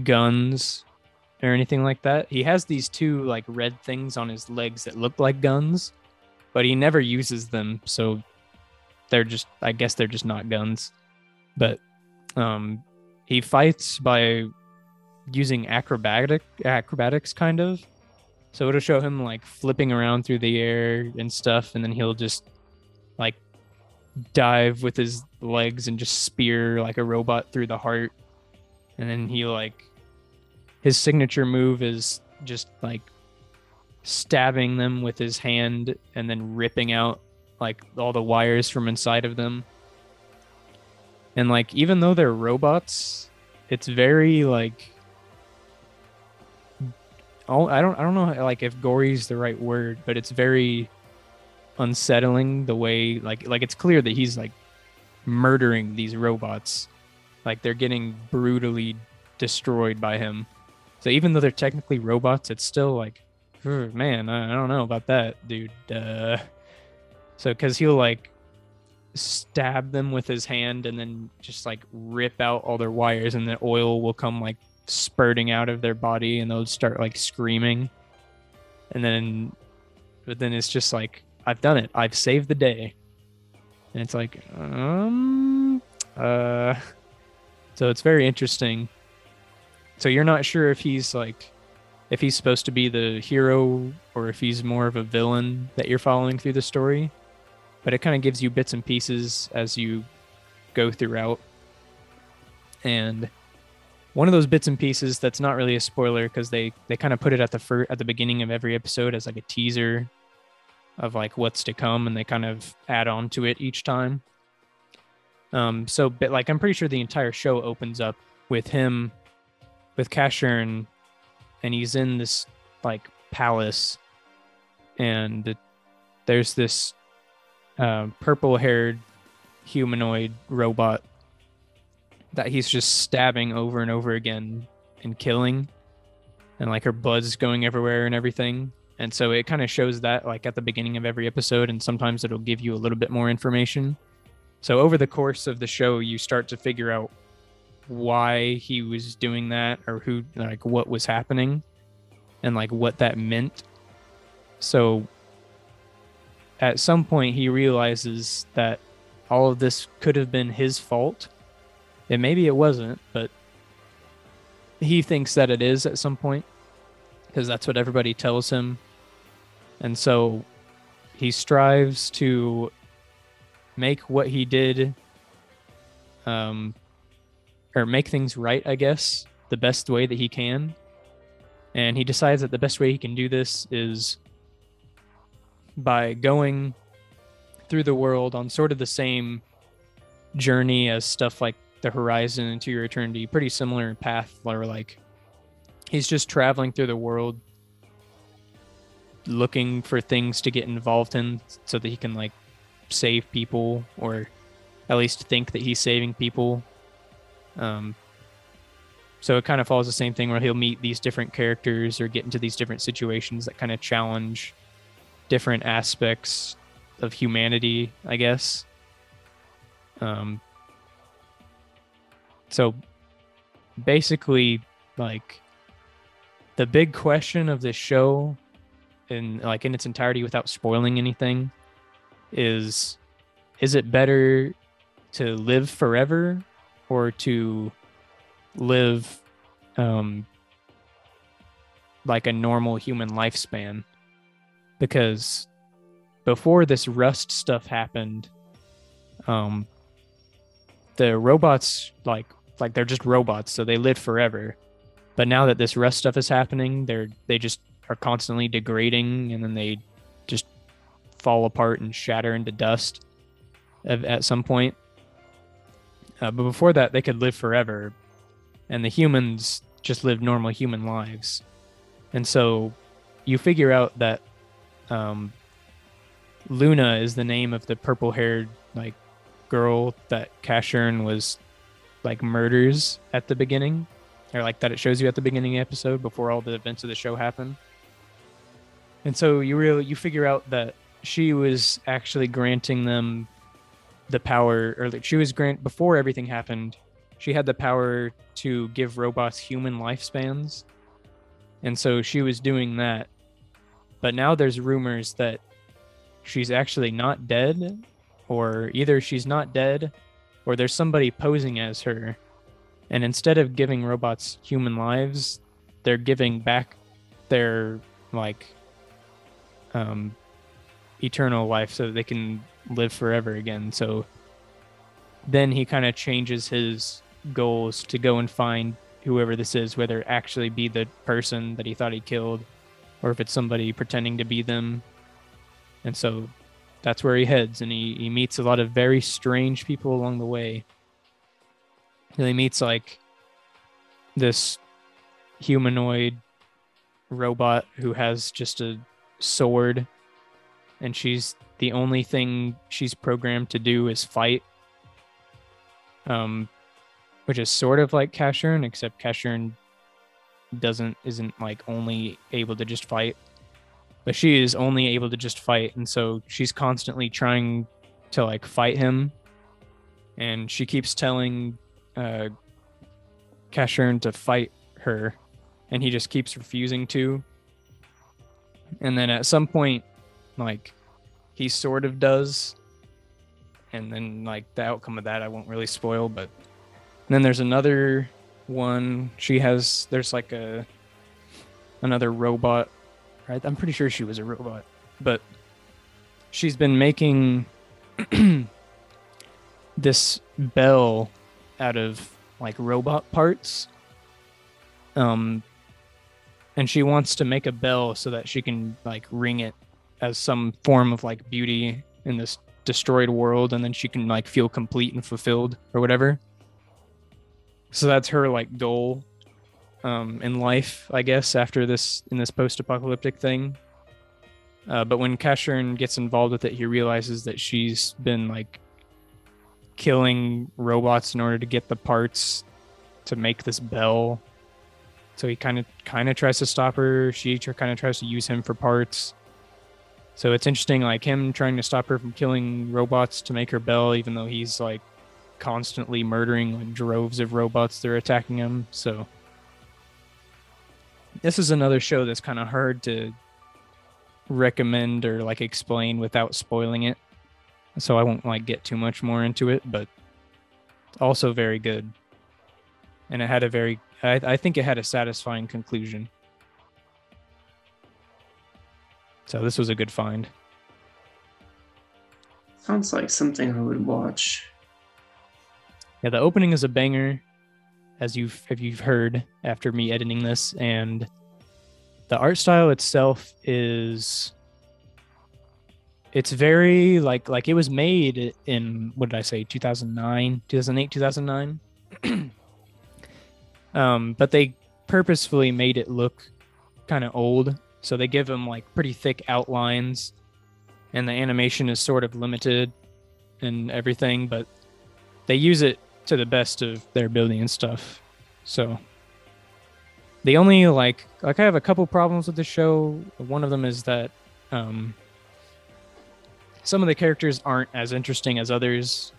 guns or anything like that. He has these two like red things on his legs that look like guns, but he never uses them. So they're just, I guess they're just not guns. But um, he fights by using acrobatic acrobatics, kind of. So it'll show him like flipping around through the air and stuff, and then he'll just like dive with his legs and just spear like a robot through the heart and then he like his signature move is just like stabbing them with his hand and then ripping out like all the wires from inside of them and like even though they're robots it's very like oh i don't i don't know like if gory is the right word but it's very unsettling the way like like it's clear that he's like murdering these robots like they're getting brutally destroyed by him. So even though they're technically robots, it's still like, man, I don't know about that, dude. Uh, so because he'll like stab them with his hand and then just like rip out all their wires, and the oil will come like spurting out of their body, and they'll start like screaming. And then, but then it's just like, I've done it. I've saved the day. And it's like, um, uh, so it's very interesting. So you're not sure if he's like if he's supposed to be the hero or if he's more of a villain that you're following through the story. But it kind of gives you bits and pieces as you go throughout. And one of those bits and pieces that's not really a spoiler because they they kind of put it at the fir- at the beginning of every episode as like a teaser of like what's to come and they kind of add on to it each time. Um, so, but like, I'm pretty sure the entire show opens up with him, with Casshern, and he's in this like palace, and there's this uh, purple-haired humanoid robot that he's just stabbing over and over again and killing, and like her blood's going everywhere and everything. And so it kind of shows that like at the beginning of every episode, and sometimes it'll give you a little bit more information. So over the course of the show, you start to figure out why he was doing that or who like what was happening and like what that meant. So at some point he realizes that all of this could have been his fault And maybe it wasn't, but he thinks that it is at some point because that's what everybody tells him. And so he strives to make what he did um or make things right, I guess, the best way that he can. And he decides that the best way he can do this is by going through the world on sort of the same journey as stuff like the horizon into your eternity pretty similar path where like he's just traveling through the world looking for things to get involved in so that he can like save people or at least think that he's saving people um so it kind of follows the same thing where he'll meet these different characters or get into these different situations that kind of challenge different aspects of humanity, I guess. Um, so basically, like the big question of this show, in like in its entirety, without spoiling anything, is: is it better to live forever or to live um, like a normal human lifespan? Because before this rust stuff happened um the robots like like they're just robots so they live forever but now that this rust stuff is happening they're they just are constantly degrading and then they just fall apart and shatter into dust at, at some point uh, but before that they could live forever and the humans just live normal human lives and so you figure out that um, Luna is the name of the purple haired like girl that Casshern was like murders at the beginning. Or like that it shows you at the beginning of the episode before all the events of the show happen. And so you really you figure out that she was actually granting them the power or like she was grant before everything happened, she had the power to give robots human lifespans. And so she was doing that. But now there's rumors that she's actually not dead, or either she's not dead, or there's somebody posing as her. And instead of giving robots human lives, they're giving back their like um eternal life so they can live forever again. So then he kind of changes his goals to go and find whoever this is, whether it actually be the person that he thought he killed, or if it's somebody pretending to be them and so that's where he heads and he, he meets a lot of very strange people along the way and he meets like this humanoid robot who has just a sword and she's the only thing she's programmed to do is fight. Um which is sort of like Casshern except Casshern doesn't isn't like only able to just fight. But she is only able to just fight and so she's constantly trying to like fight him. And she keeps telling uh Casshern to fight her and he just keeps refusing to. And then at some point like he sort of does and then like the outcome of that I won't really spoil but then there's another one she has there's like a another robot right? I'm pretty sure she was a robot, but she's been making this bell out of like robot parts. Um, and she wants to make a bell so that she can like ring it as some form of like beauty in this destroyed world, and then she can like feel complete and fulfilled or whatever. So that's her like goal um, in life, I guess, after this in this post-apocalyptic thing. Uh, but when Casshern gets involved with it, he realizes that she's been like killing robots in order to get the parts to make this bell. So he kind of kind of tries to stop her. She kind of tries to use him for parts. So it's interesting, like him trying to stop her from killing robots to make her bell, even though he's like constantly murdering like droves of robots that are attacking him. So this is another show that's kind of hard to recommend or like explain without spoiling it. So I won't like get too much more into it, but also very good. And it had a very, I, I think it had a satisfying conclusion. So this was a good find. Sounds like something I would watch. Yeah, the opening is a banger, as you've if you've heard after me editing this, and the art style itself is it's very like like it was made in what did I say 2009 2008 2009 um but they purposefully made it look kind of old so they give them like pretty thick outlines and the animation is sort of limited and everything but they use it to the best of their ability and stuff. So the only like like I have a couple problems with the show. One of them is that um some of the characters aren't as interesting as others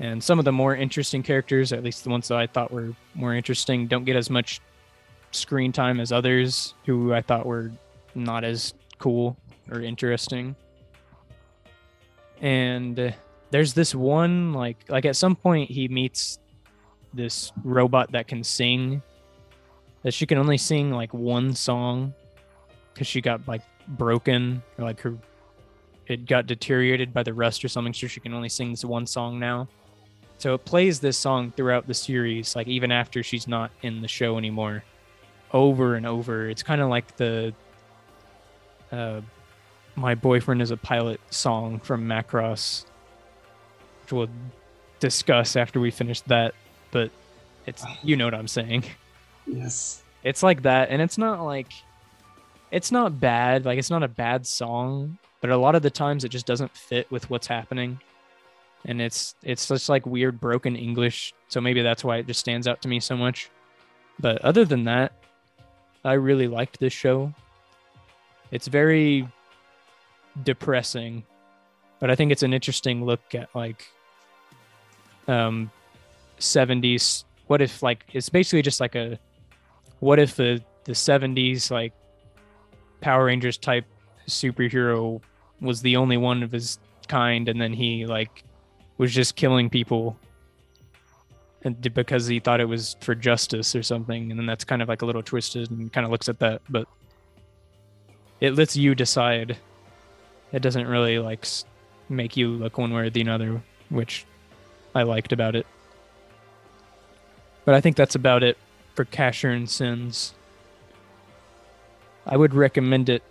and some of the more interesting characters at least the ones that i thought were more interesting don't get as much screen time as others who i thought were not as cool or interesting and there's this one like like at some point he meets this robot that can sing that she can only sing like one song because she got like broken or like her it got deteriorated by the rust or something, so she can only sing this one song now. So it plays this song throughout the series, like even after she's not in the show anymore, over and over. It's kind of like the uh, "My Boyfriend Is a Pilot" song from Macross, which we'll discuss after we finish that. But it's you know what I'm saying. Yes. It's like that, and it's not like it's not bad. Like it's not a bad song, but a lot of the times it just doesn't fit with what's happening and it's it's just like weird broken english so maybe that's why it just stands out to me so much but other than that i really liked this show it's very depressing but i think it's an interesting look at like um 70s what if like it's basically just like a what if the the 70s like power rangers type superhero was the only one of his kind and then he like was just killing people and because he thought it was for justice or something and then that's kind of like a little twisted and kind of looks at that but it lets you decide. It doesn't really like make you look one way or the other which i liked about it. But i think that's about it for Casshern Sins. I would recommend it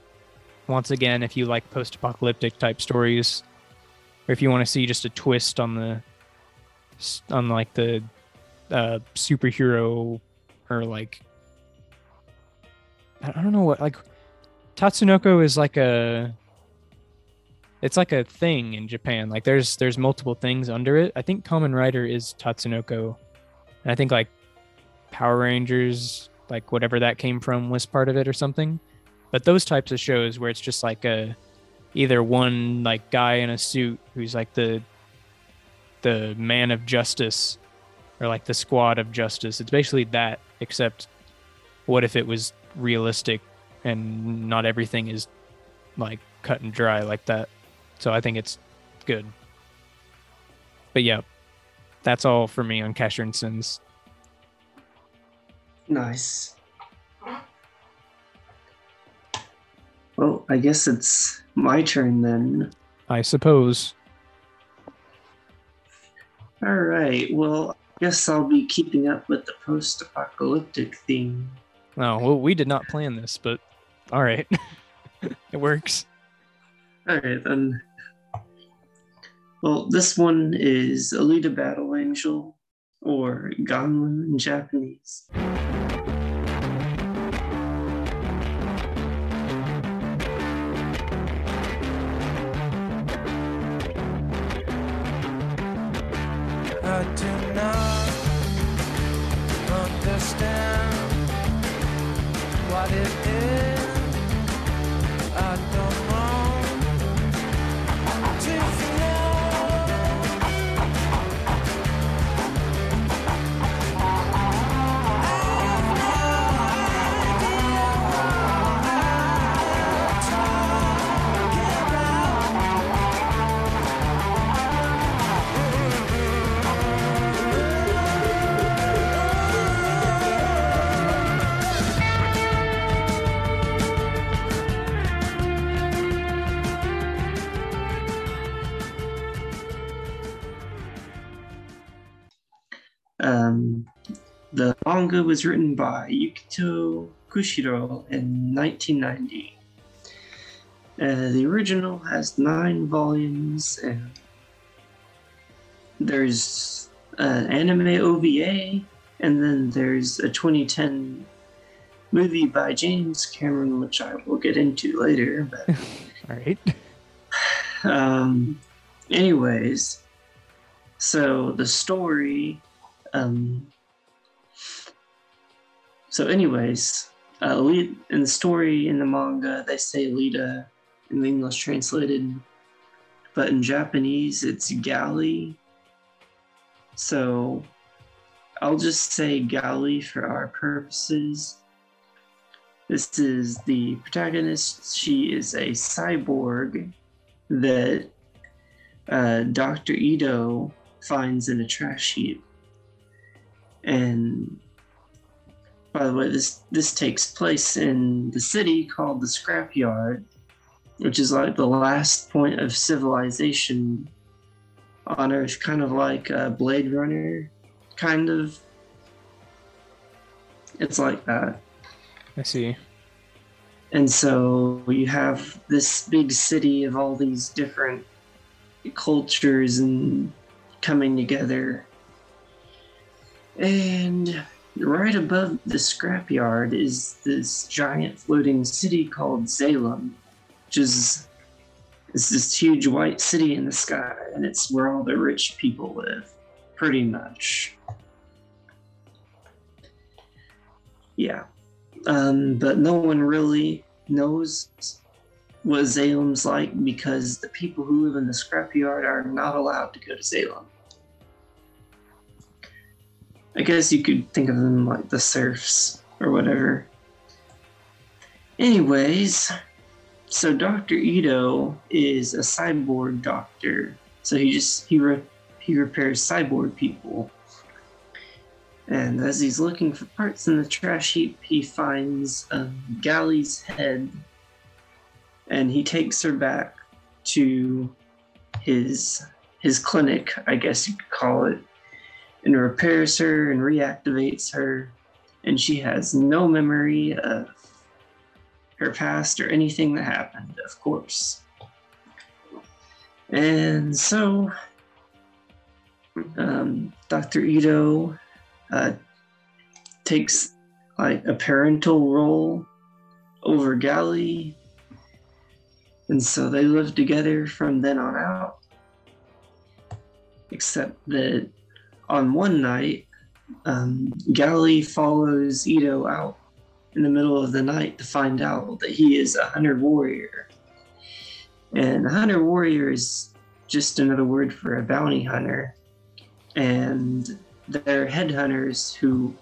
once again if you like post-apocalyptic type stories or if you want to see just a twist on the on like the uh superhero or like I don't know what like tatsunoko is like a it's like a thing in japan. Like there's there's multiple things under it. I think Kamen Rider is tatsunoko. And i think like power rangers like whatever that came from was part of it or something. But those types of shows where it's just like a either one like guy in a suit who's like the the man of justice or like the squad of justice. It's basically that except what if it was realistic and not everything is like cut and dry like that so i think it's good but yeah that's all for me on Casshern Sins Nice. Well, I guess it's my turn then. i suppose All right. Well, I guess I'll be keeping up with the post apocalyptic theme. oh well we did not plan this but all right it works All right, then. Well, this one is Alita Battle Angel, or Gunnm in Japanese.「manga was written by Yukito Kishiro in 1990. Uh, the original has nine volumes, and there's an anime OVA, and then there's a 2010 movie by James Cameron, which I will get into later. But All right. um, anyways, so the story. Um, so, anyways, uh, in the story in the manga, they say Lita in the English translated, but in Japanese, it's Gally. So, I'll just say Gally for our purposes. This is the protagonist. She is a cyborg that uh, Dr. Ido finds in a trash heap. And by the way, this this takes place in the city called the Scrapyard, which is like the last point of civilization on Earth, kind of like a Blade Runner, kind of. It's like that. I see. And so you have this big city of all these different cultures and coming together. And right above the scrapyard is this giant floating city called Zalem, which is it's this huge white city in the sky, and it's where all the rich people live, pretty much. Yeah. Um, but no one really knows what Zalem's like because the people who live in the scrapyard are not allowed to go to Zalem. I guess you could think of them like the serfs or whatever. Anyways, so Dr. Ido is a cyborg doctor. So he just he re- he repairs cyborg people. And as he's looking for parts in the trash heap, he finds Gally's head, and he takes her back to his his clinic, I guess you could call it, and repairs her and reactivates her, and she has no memory of her past or anything that happened, of course. And so, um, Dr. Ido uh, takes like a parental role over Gally. And so they live together from then on out. Except that on one night, um, Gally follows Ido out in the middle of the night to find out that he is a hunter warrior. And a hunter warrior is just another word for a bounty hunter. And they're headhunters who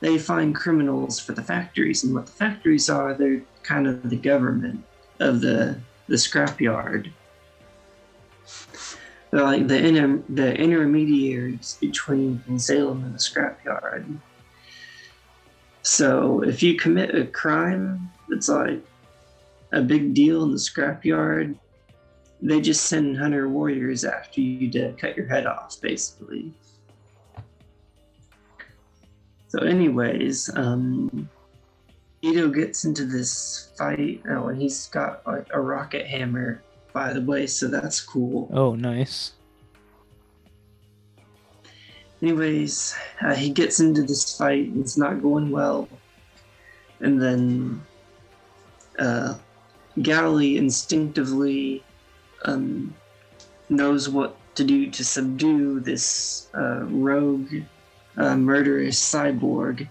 they find criminals for the factories and what the factories are they're kind of the government of the the scrapyard like the inter, the intermediaries between Zalem and the scrapyard so if you commit a crime that's like a big deal in the scrapyard they just send hunter warriors after you to cut your head off basically so, anyways, um, Ido gets into this fight. Oh, and he's got like a rocket hammer, by the way, so that's cool. Oh, nice. Anyways, uh, he gets into this fight. It's not going well, and then uh, Gally instinctively um, knows what to do to subdue this uh, rogue a murderous cyborg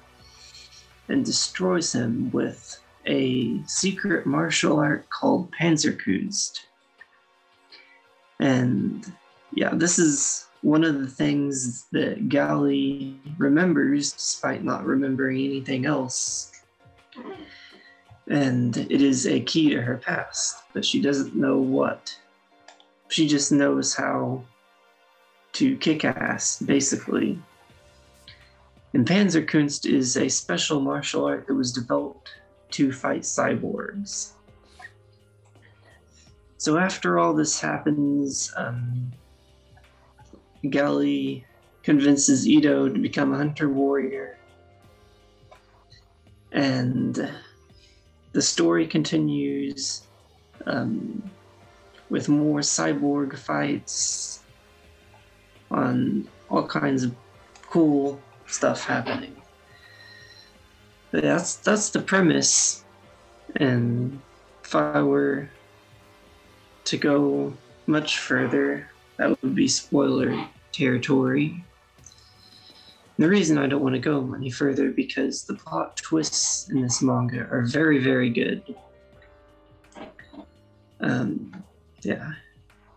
and destroys him with a secret martial art called Panzerkunst. And yeah, this is one of the things that Gally remembers despite not remembering anything else. And it is a key to her past, but she doesn't know what. She just knows how to kick ass, basically. And Panzerkunst is a special martial art that was developed to fight cyborgs. So after all this happens, um, Gally convinces Ido to become a hunter warrior. And the story continues um, with more cyborg fights on all kinds of cool stuff happening. But that's that's the premise. And if I were to go much further, that would be spoiler territory. The reason I don't want to go any further because the plot twists in this manga are very, very good. Um, yeah,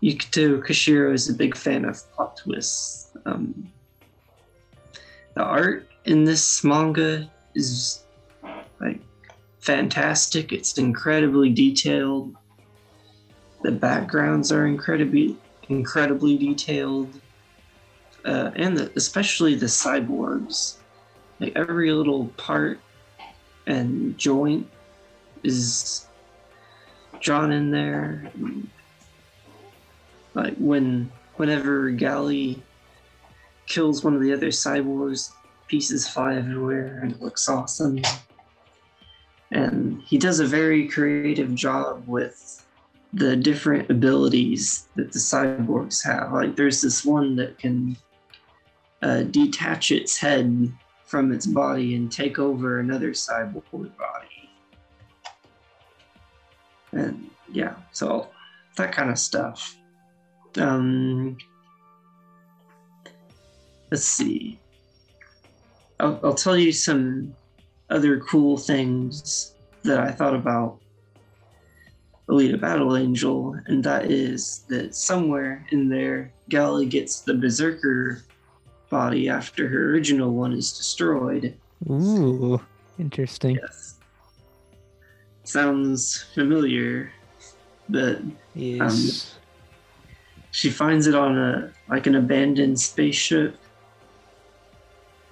Yukito Kishiro is a big fan of plot twists. Um, the art in this manga is like fantastic. It's incredibly detailed. The backgrounds are incredibly incredibly detailed, uh, and the, especially the cyborgs. Like every little part and joint is drawn in there. Like when whenever Gally kills one of the other cyborgs, pieces fly everywhere and it looks awesome. And he does a very creative job with the different abilities that the cyborgs have. Like there's this one that can uh, detach its head from its body and take over another cyborg body. And yeah, so that kind of stuff. Um, let's see. I'll, I'll tell you some other cool things that I thought about Alita Battle Angel, and that is that somewhere in there, Gally gets the Berserker body after her original one is destroyed. Ooh, interesting. Yes. Sounds familiar, but Yes. Um, she finds it on a like an abandoned spaceship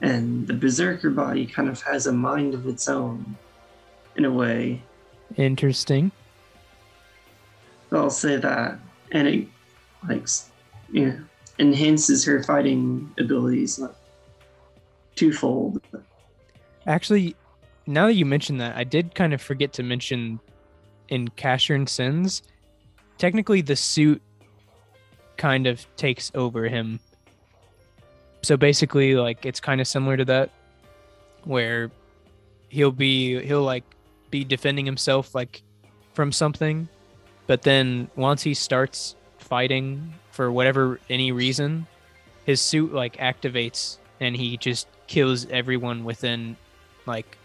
and the berserker body kind of has a mind of its own in a way interesting. I'll say that and it like you know, enhances her fighting abilities like twofold Actually, now that you mention that, I did kind of forget to mention in Casshern Sins, technically the suit kind of takes over him. So basically, like it's kind of similar to that, where he'll be he'll like be defending himself like from something, but then once he starts fighting for whatever any reason, his suit like activates and he just kills everyone within like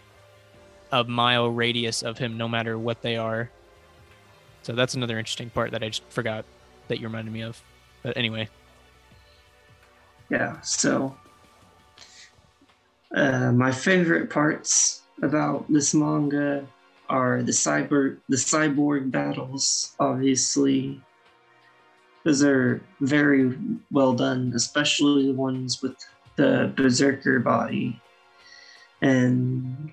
a mile radius of him no matter what they are. So that's another interesting part that I just forgot that you reminded me of. But anyway, yeah so uh, my favorite parts about this manga are the cyber the cyborg battles obviously those are very well done especially the ones with the berserker body and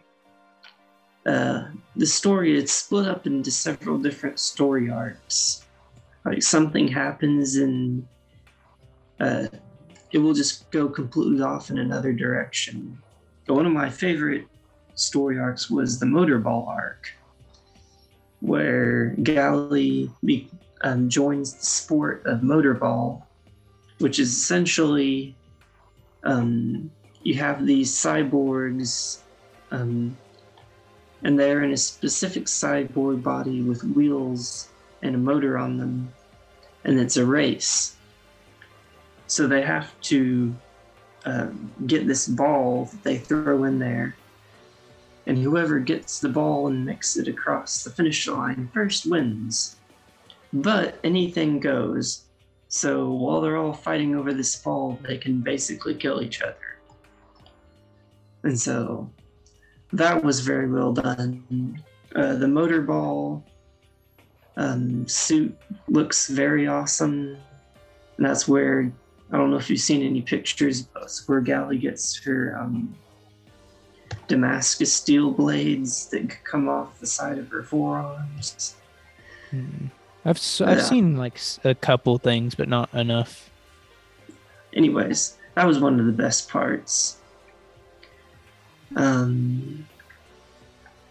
uh, the story it's split up into several different story arcs like something happens and uh, it will just go completely off in another direction. But one of my favorite story arcs was the Motorball arc, where Gally be, um, joins the sport of motorball, which is essentially um, you have these cyborgs, um, and they're in a specific cyborg body with wheels and a motor on them, and it's a race. So they have to um, get this ball that they throw in there, and whoever gets the ball and makes it across the finish line first wins. But anything goes. So while they're all fighting over this ball, they can basically kill each other. And so that was very well done. Uh, the motorball um, suit looks very awesome. And that's where I don't know if you've seen any pictures, but where Gally gets her um, Damascus steel blades that c- come off the side of her forearms. Hmm. I've I've Yeah. seen like a couple things, but not enough. Anyways, that was one of the best parts. Um,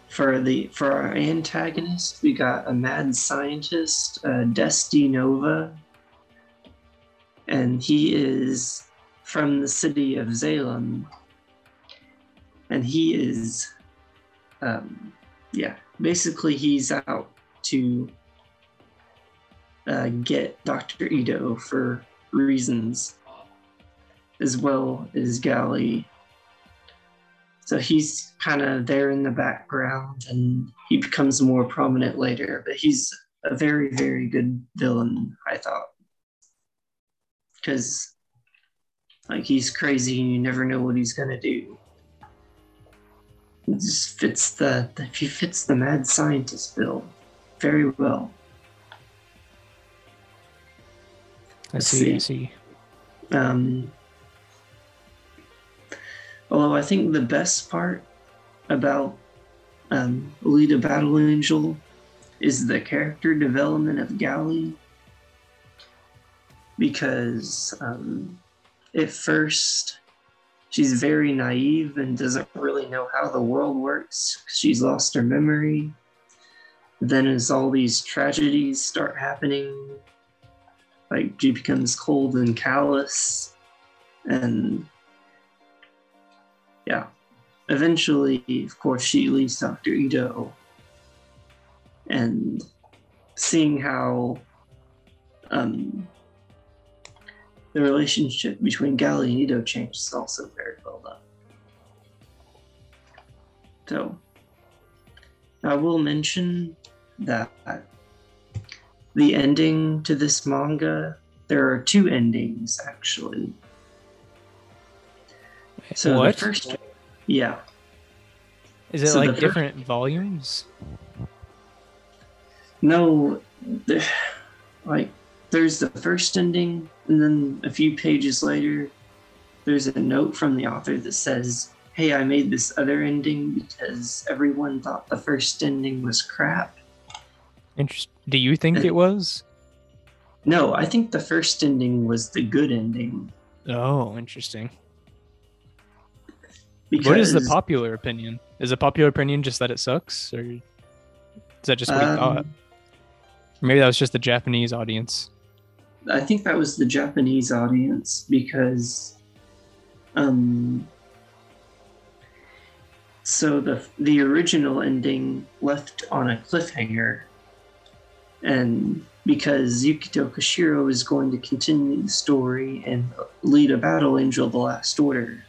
for the for our antagonist, we got a mad scientist, uh, Desty Nova, and he is from the city of Zalem, and he is, um, yeah, basically he's out to uh, get Doctor Ido for reasons, as well as Gally. So he's kind of there in the background and he becomes more prominent later, but he's a very, very good villain, I thought. Because, like, he's crazy and you never know what he's going to do. He just fits the, he fits the mad scientist bill very well. I Let's see. I see. see. Um, although I think the best part about um, Alita Battle Angel is the character development of Gally. Because um, at first, she's very naive and doesn't really know how the world works. She's lost her memory. Then, as all these tragedies start happening, like she becomes cold and callous and yeah eventually of course she leaves dr ido and seeing how um, the relationship between Gally and Ido changed is also very well done. So, I will mention that the ending to this manga, there are two endings actually. So what? the first, yeah, Is it so like first- different volumes? no, like there's the first ending, and then a few pages later, there's a note from the author that says, "Hey, I made this other ending because everyone thought the first ending was crap." Interest. Do you think it was? No, I think the first ending was the good ending Oh, interesting. because What is the popular opinion? Is the popular opinion just that it sucks, or is that just what he thought? Um, Or maybe that was just the Japanese audience. I think that was the Japanese audience because um so the the original ending left on a cliffhanger and because Yukito Kishiro is going to continue the story and Alita battle angel the last order.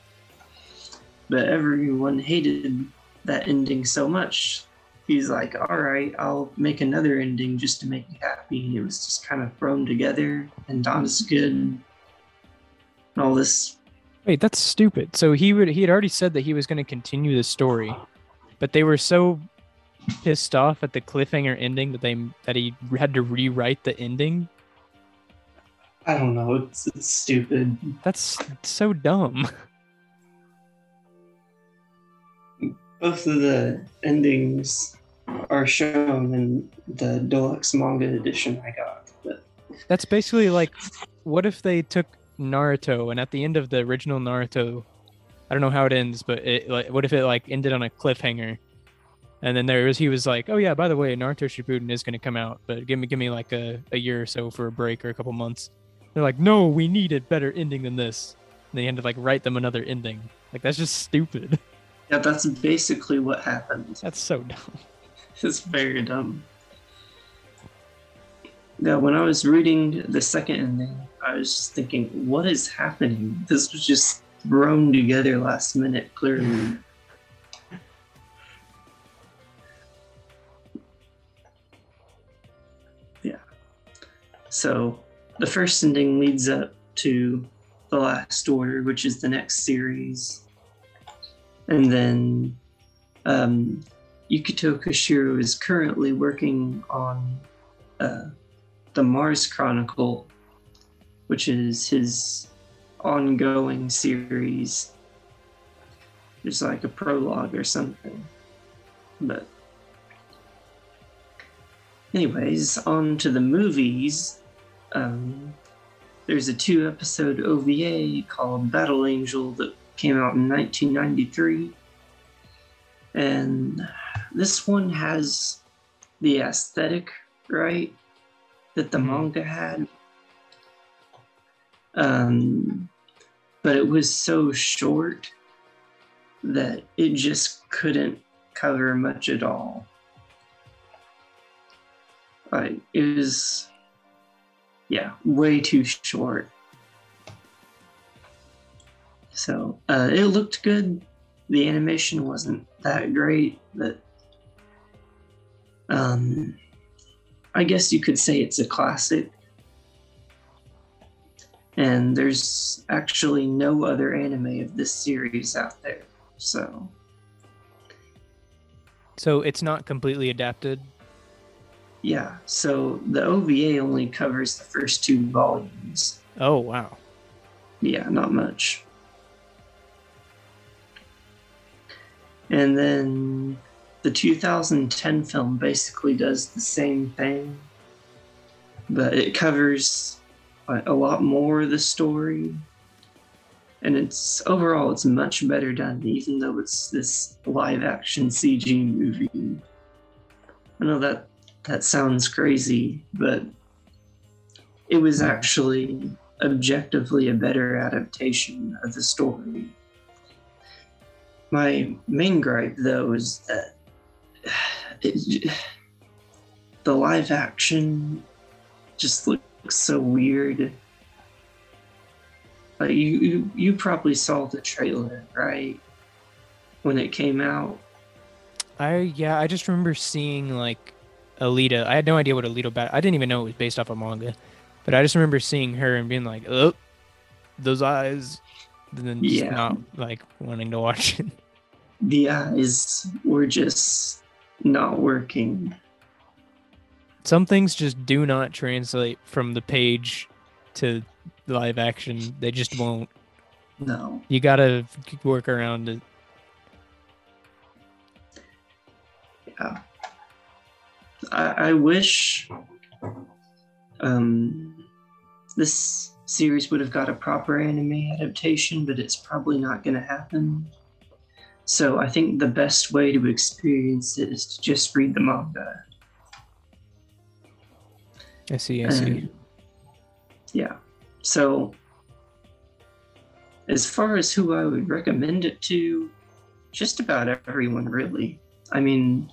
But everyone hated that ending so much he's like, all right, I'll make another ending just to make you happy. And it was just kind of thrown together and Donna's good. And all this. Wait, that's stupid. So he would he had already said that he was going to continue the story, but they were so pissed off at the cliffhanger ending that they that he had to rewrite the ending. I don't know. It's, it's stupid. That's so dumb. Both of the endings are shown in the deluxe manga edition I got. But That's basically like, what if they took Naruto and at the end of the original Naruto, I don't know how it ends, but it like, what if it like ended on a cliffhanger, and then there was he was like, oh yeah, by the way, Naruto Shippuden is gonna come out, but give me give me like a, a year or so for a break or a couple months. They're like, no, we need a better ending than this. And they had to like write them another ending. Like that's just stupid. yeah, that's basically what happened. That's so dumb. It's very dumb. Yeah, when I was reading the second ending, I was just thinking, what is happening? This was just thrown together last minute, clearly. yeah. So the first ending leads up to The Last Order, which is the next series. And then um, Yukito Kishiro is currently working on uh, the Mars Chronicle, which is his ongoing series. There's like a prologue or something. But, anyways, on to the movies. Um, there's a two episode OVA called Battle Angel that came out in 1993. And this one has the aesthetic, right? That the Mhm. manga had. Um, but it was so short that it just couldn't cover much at all. Like, it was, yeah, way too short. So uh, it looked good. The animation wasn't that great, but um, I guess you could say it's a classic. And there's actually no other anime of this series out there. So So it's not completely adapted. yeah, so the OVA only covers the first two volumes. Oh wow. Yeah, not much. And then the 2010 film basically does the same thing, but it covers a lot more of the story. And it's overall, it's much better done, even though it's this live action CG movie. I know that that sounds crazy, but it was hmm. actually objectively a better adaptation of the story. My main gripe, though, is that it, the live action just looks so weird. Like you, you, you probably saw the trailer, right? When it came out. I yeah, I just remember seeing like Alita. I had no idea what Alita bat. I didn't even know it was based off a manga, but I just remember seeing her and being like, "Oh, those eyes," then just Yeah. not like wanting to watch it. The eyes were just not working. Some things just do not translate from the page to live action. They just won't. No. You gotta work around it. Yeah. I, I wish um, this series would have got a proper anime adaptation, but it's probably not going to happen. So I think the best way to experience it is to just read the manga. I see. I see. And- yeah. So, as far as who I would recommend it to, just about everyone, really. I mean,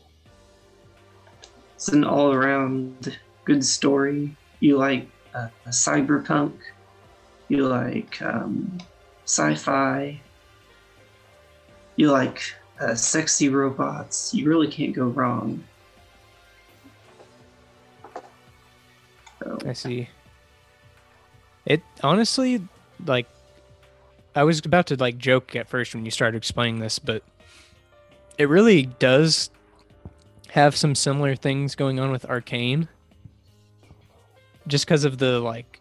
it's an all around good story. You like uh, cyberpunk, you like um, sci fi, you like uh, sexy robots. You really can't go wrong. So, I see. It honestly, like, I was about to like joke at first when you started explaining this, but it really does have some similar things going on with Arcane. Just because of the like,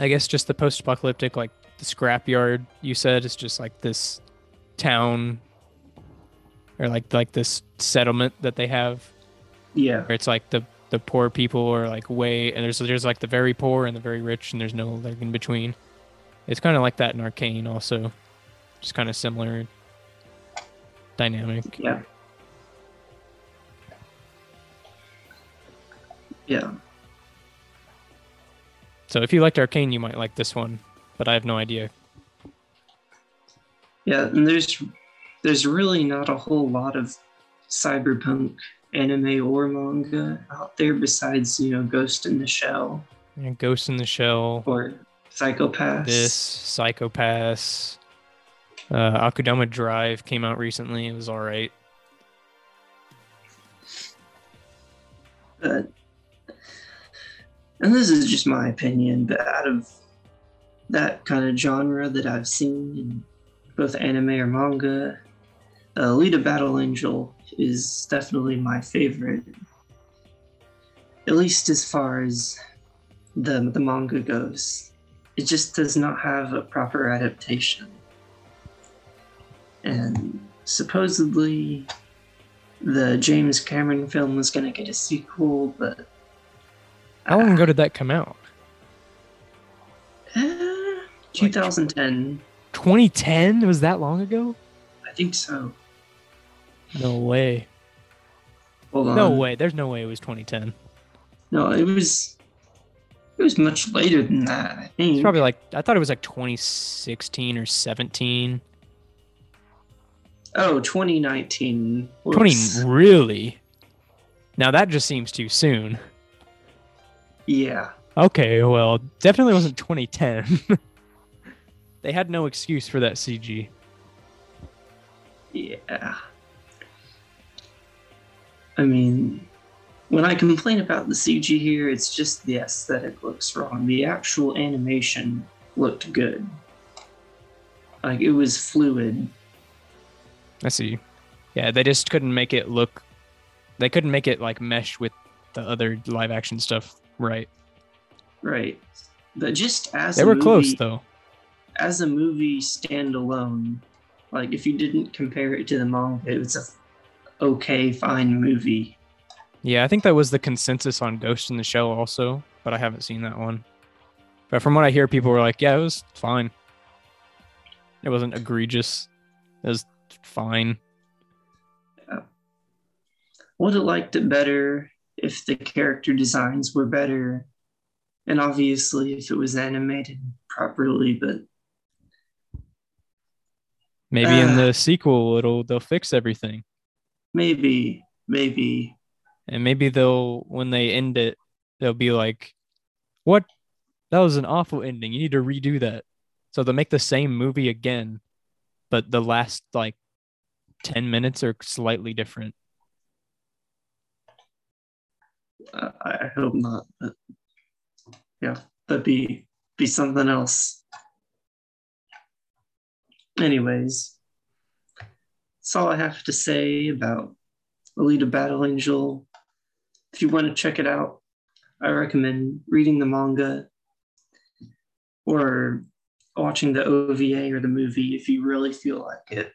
I guess just the post-apocalyptic like the scrapyard you said is just like this town or like like this settlement that they have yeah. where it's like the the poor people are like way and there's there's like the very poor and the very rich and there's no like in between. It's kind of like that in Arcane also, just kind of similar dynamic. Yeah. Yeah. So if you liked Arcane, you might like this one, but I have no idea. Yeah, and there's there's really not a whole lot of cyberpunk anime or manga out there besides, you know, Ghost in the Shell And Ghost in the Shell, or Psycho-Pass. this Psycho-Pass, uh, Akudama Drive came out recently. It was all right. But and this is just my opinion, but out of that kind of genre that I've seen in both anime or manga, uh, Alita Battle Angel is definitely my favorite. At least as far as the the manga goes. It just does not have a proper adaptation. And supposedly the James Cameron film was going to get a sequel, but How long ago did that come out? Uh, 2010. 2010 was that long ago I think so. no way Hold on. no way there's no way it was 2010 No, it was. It was much later than that. I think. it's probably like i thought it was like 2016 or 17 Oh, 2019. 20 really now that just seems too soon Yeah. okay well definitely wasn't 2010 they had no excuse for that cg Yeah. I mean, when I complain about the CG here, it's just the aesthetic looks wrong. The actual animation looked good. Like it was fluid. I see. Yeah, they just couldn't make it look. They couldn't make it like mesh with the other live action stuff, right? Right. But just as They were movie, close though. as a movie standalone, like if you didn't compare it to the manga, it was a okay, fine movie. Yeah, I think that was the consensus on Ghost in the Shell also, but I haven't seen that one. But from what I hear, people were like, "Yeah, it was fine. It wasn't egregious. It was fine." Yeah. Would have liked it better if the character designs were better, and obviously if it was animated properly. But Maybe in Uh. the sequel, it'll they'll fix everything, maybe, maybe, and maybe they'll when they end it, they'll be like, "What? That was an awful ending. You need to redo that." So they'll make the same movie again, but the last like ten minutes are slightly different. Uh, I hope not. But yeah, that'd be be something else. Anyways, that's all I have to say about Alita Battle Angel. If you want to check it out, I recommend reading the manga or watching the OVA or the movie if you really feel like it.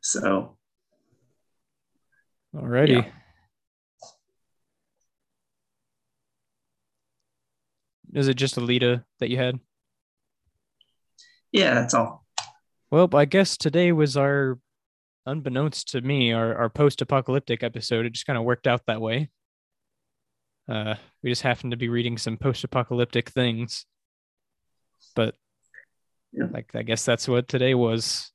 So, Alrighty. Yeah. Is it just Alita that you had? yeah, that's all. Well, I guess today was our, unbeknownst to me, our, our post apocalyptic episode. It just kind of worked out that way. Uh, we just happened to be reading some post apocalyptic things. But, Yeah. like, I guess that's what today was.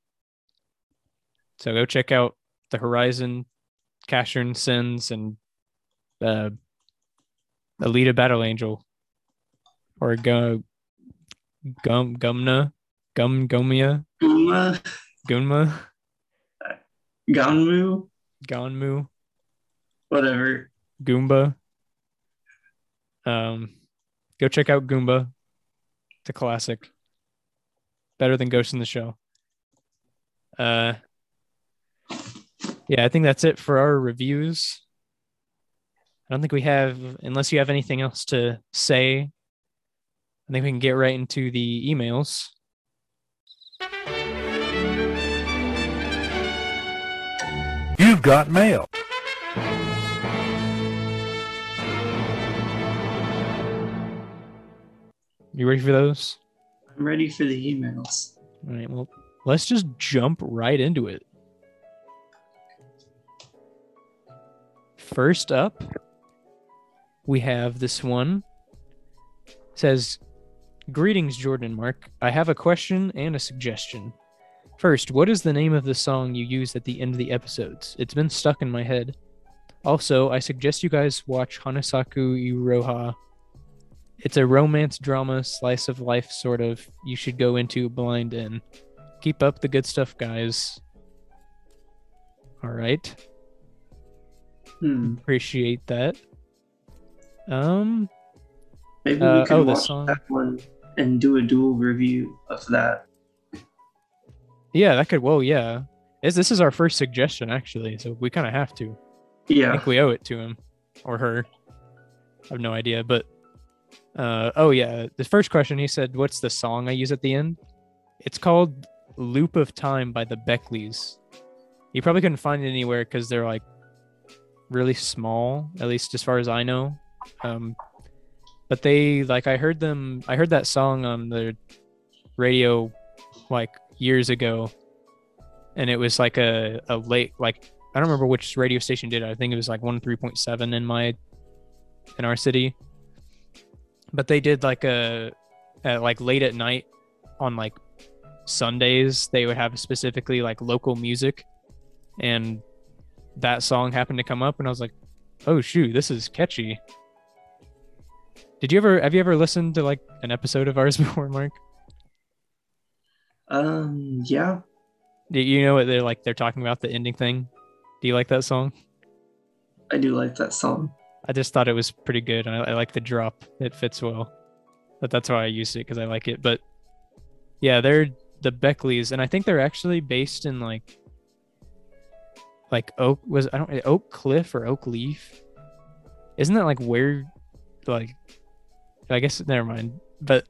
So go check out The Horizon, Casshern Sins, and uh, Alita Battle Angel. Or go, Gum Gumna, Gum Gomia, Uma, Gunma, Ganmu, Gonmu, whatever. Goomba. Um, go check out Goomba, the classic. Better than Ghost in the Shell. Uh, yeah, I think that's it for our reviews. I don't think we have, unless you have anything else to say. I think we can get right into the emails. You've got mail. You ready for those? I'm ready for the emails. All right, well, let's just jump right into it. First up, we have this one. It says, Greetings, Jordan and Mark. I have a question and a suggestion. First, what is the name of the song you use at the end of the episodes? It's been stuck in my head. Also, I suggest you guys watch Hanasaku Iroha. It's a romance drama, slice of life sort of. You should go into blind in. Keep up the good stuff, guys. All right. Hmm. Appreciate that. Um, Maybe Uh, we could oh, the watch song. that one and do a dual review of that. yeah, that could. Well, yeah. This this is our first suggestion actually, so we kind of have to. Yeah. I think we owe it to him or her. I have no idea, but uh oh yeah, the first question he said, "What's the song I use at the end?" It's called "Loop of Time" by the Beckleys. You probably couldn't find it anywhere because they're like really small, at least as far as I know. Um, but they like I heard them. I heard that song on the radio like years ago, and it was like a a late like I don't remember which radio station did it. I think it was like one three point seven in my in our city, but they did like a at like late at night on like Sundays they would have specifically like local music, and that song happened to come up, and I was like, oh shoot, this is catchy. Did you ever have you ever listened to like an episode of ours before, Mark? Um, yeah, Do you know what they're like? They're talking about the ending thing. Do you like that song? I do like that song. I just thought it was pretty good. I, I like the drop; it fits well. But that's why I used it because I like it. But yeah, they're the Beckleys, and I think they're actually based in like like Oak was I don't Oak Cliff or Oak Leaf. Isn't that like where like I guess never mind. But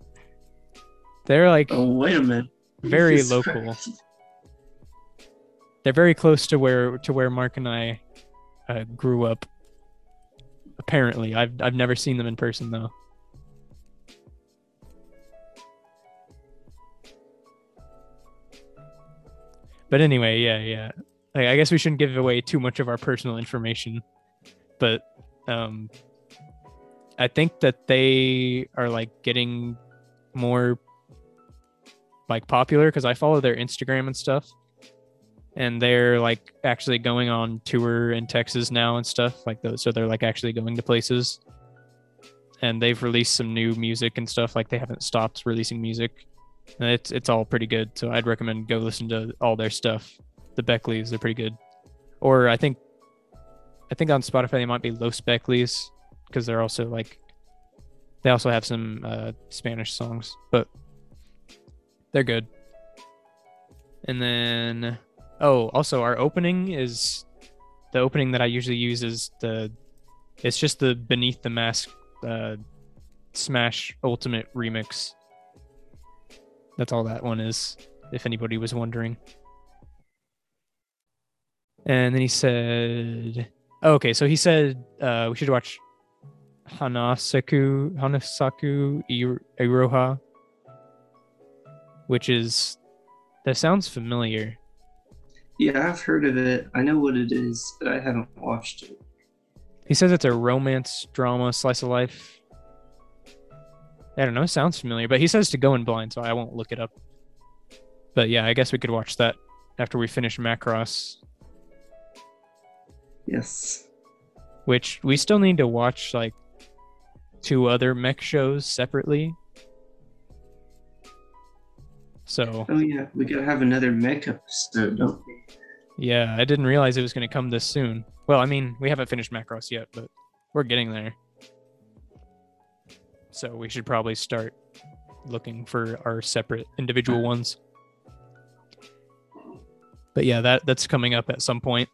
they're like Oh, wait a minute. very Jesus local. Christ. they're very close to where to where Mark and I uh, grew up. Apparently, I've I've never seen them in person though. But anyway, yeah, yeah. Like, I guess we shouldn't give away too much of our personal information, but um, I think that they are like getting more like popular because I follow their Instagram and stuff and they're like actually going on tour in Texas now and stuff like those. So they're like actually going to places, and they've released some new music and stuff. Like they haven't stopped releasing music, and it's it's all pretty good. So I'd recommend go listen to all their stuff. The Beckleys, they're pretty good. Or I think, I think on Spotify they might be Los Beckleys because they're also like, they also have some uh, Spanish songs, but they're good. And then Oh, also our opening is the opening that I usually use is the it's just the Beneath the Mask uh Smash Ultimate remix. That's all that one is, if anybody was wondering. And then he said oh, okay, so he said uh we should watch Hanasaku Hanasaku Iroha which is that sounds familiar. Yeah, I've heard of it. I know what it is, but I haven't watched it. He says it's a romance drama slice of life. I don't know, sounds familiar, but he says to go in blind, so I won't look it up. But yeah, I guess we could watch that after we finish Macross, Yes. which we still need to watch like two other mech shows separately. So Oh yeah, we gotta have another mech episode, don't we? yeah, I didn't realize it was going to come this soon. Well, I mean, we haven't finished Macross yet, but we're getting there. So we should probably start looking for our separate individual ones. But yeah, that that's coming up at some point.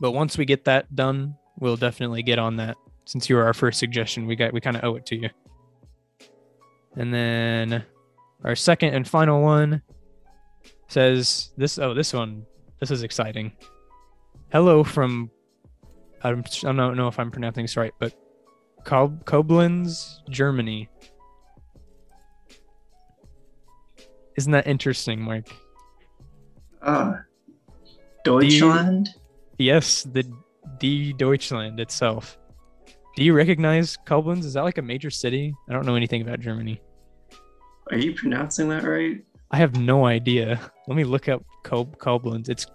But once we get that done, we'll definitely get on that. Since you were our first suggestion, we got we kind of owe it to you. And then our second and final one says this oh this one this is exciting. Hello from I'm, I don't know if I'm pronouncing this right, but Kob- Koblenz, Germany. Isn't that interesting, Mark? Uh Deutschland? Yes, the D Deutschland itself. Do you recognize Koblenz? Is that like a major city? I don't know anything about Germany. Are you pronouncing that right? I have no idea. Let me look up Kob- Koblenz. It's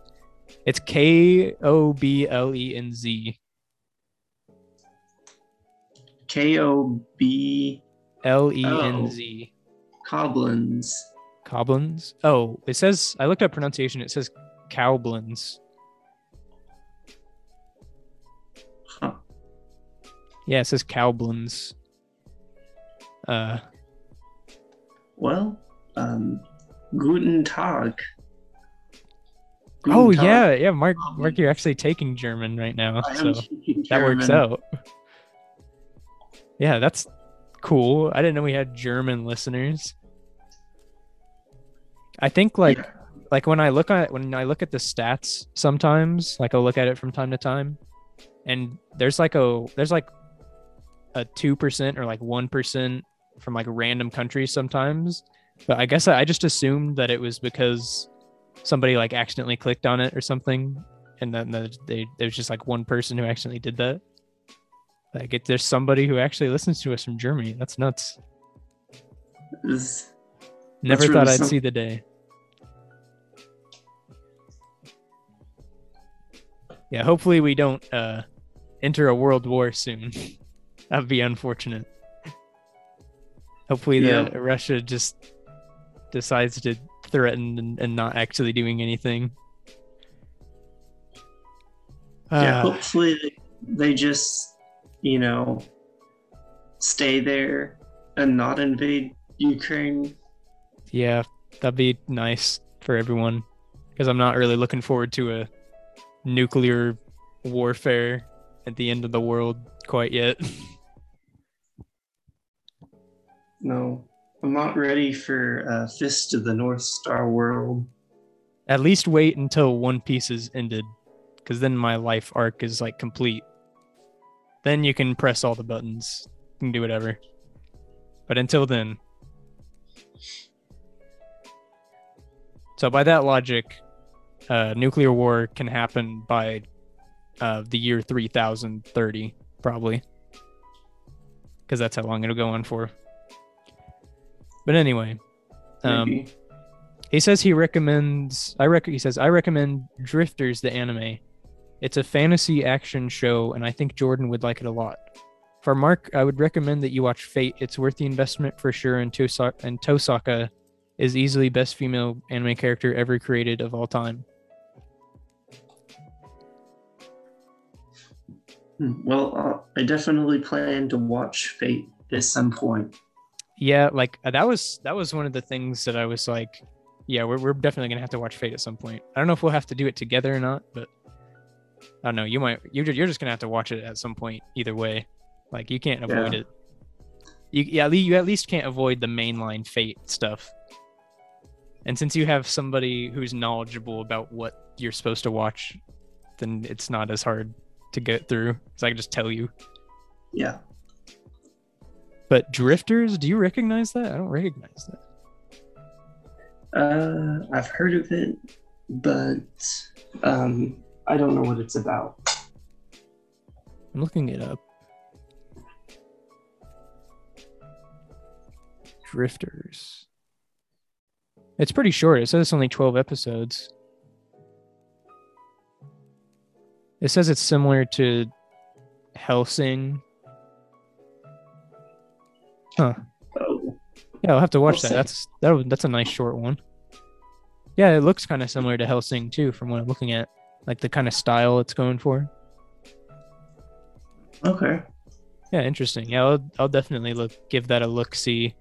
it's K O B L E N Z. K O B L E oh. N Z. Coblins. Koblenz? Oh, it says I looked up pronunciation. It says Cowblins. Yeah, it says Cowblins. Uh, Well, um Guten Tag. oh Tag. yeah, yeah. Mark, Mark, you're actually taking German right now, I so that works out. Yeah, that's cool. I didn't know we had German listeners. I think like Yeah. like when I look at when I look at the stats sometimes, like I'll look at it from time to time, and there's like a there's like a two percent or like one percent from like random countries sometimes, But I guess I, I just assumed that it was because somebody like accidentally clicked on it or something, and then the, they there's just like one person who accidentally did that. Like if there's somebody who actually listens to us from Germany, that's nuts. Never really thought I'd some- see the day. Yeah, hopefully we don't uh enter a world war soon. That'd be unfortunate. Hopefully the Yeah. Russia just decides to threaten and, and not actually doing anything. yeah, Ah, hopefully they just, you know, stay there and not invade Ukraine. yeah, that'd be nice for everyone because I'm not really looking forward to a nuclear warfare at the end of the world quite yet. No, I'm not ready for uh, Fist of the North Star world. At least wait until One Piece is ended, because then my life arc is like complete. Then you can press all the buttons, can do whatever. But until then. So by that logic, uh, nuclear war can happen by uh, the year 3030, probably, because that's how long it'll go on for. But anyway, um, Maybe. he says he recommends. I rec- He says I recommend Drifters, the anime. It's a fantasy action show, and I think Jordan would like it a lot. For Mark, I would recommend that you watch Fate. It's worth the investment for sure. And Tosaka, and Tosaka is easily best female anime character ever created of all time. Hmm, Well, uh, I definitely plan to watch Fate at some point. Yeah, like uh, that was that was one of the things that I was like, yeah, we're we're definitely gonna have to watch Fate at some point. I don't know if we'll have to do it together or not, but I don't know. You might you're you're just gonna have to watch it at some point either way. Like you can't avoid Yeah. it. You yeah, you at least can't avoid the mainline Fate stuff. And since you have somebody who's knowledgeable about what you're supposed to watch, then it's not as hard to get through. So I can just tell you. Yeah. But Drifters, do you recognize that? I don't recognize that. Uh, I've heard of it, but um, I don't know what it's about. I'm looking it up. Drifters. It's pretty short. It says it's only 12 episodes. It says it's similar to Hellsing. Huh. Oh, Yeah, I'll have to watch that. Hellsing. That's that, that's a nice short one. Yeah, it looks kind of similar to Hellsing too, from what I'm looking at. Like the kind of style it's going for. okay. Yeah, interesting. Yeah, I'll, I'll definitely look give that a look see.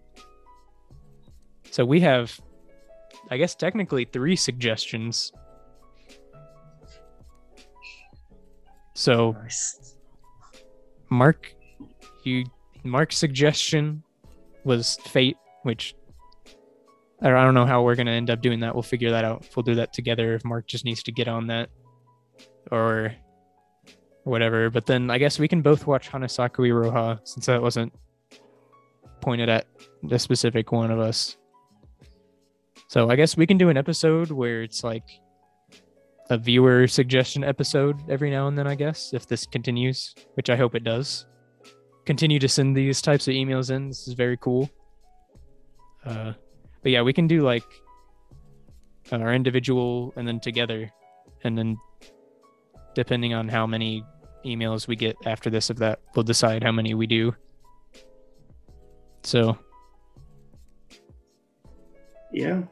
So we have I guess technically three suggestions. So Mark you Mark's suggestion was fate, which I don't- know how we're gonna end up doing that. We'll figure that out. We'll do that together if Mark just needs to get on that. Or whatever. But then I guess we can both watch Hanasaku Iroha since that wasn't pointed at the specific one of us. So I guess we can do an episode where it's like a viewer suggestion episode every now and then, I guess, if this continues, which I hope it does. Continue to send these types of emails in. This is very cool. Uh, but yeah, we can do like our individual and then together, and then depending on how many emails we get after this of that, we'll decide how many we do. So Yeah.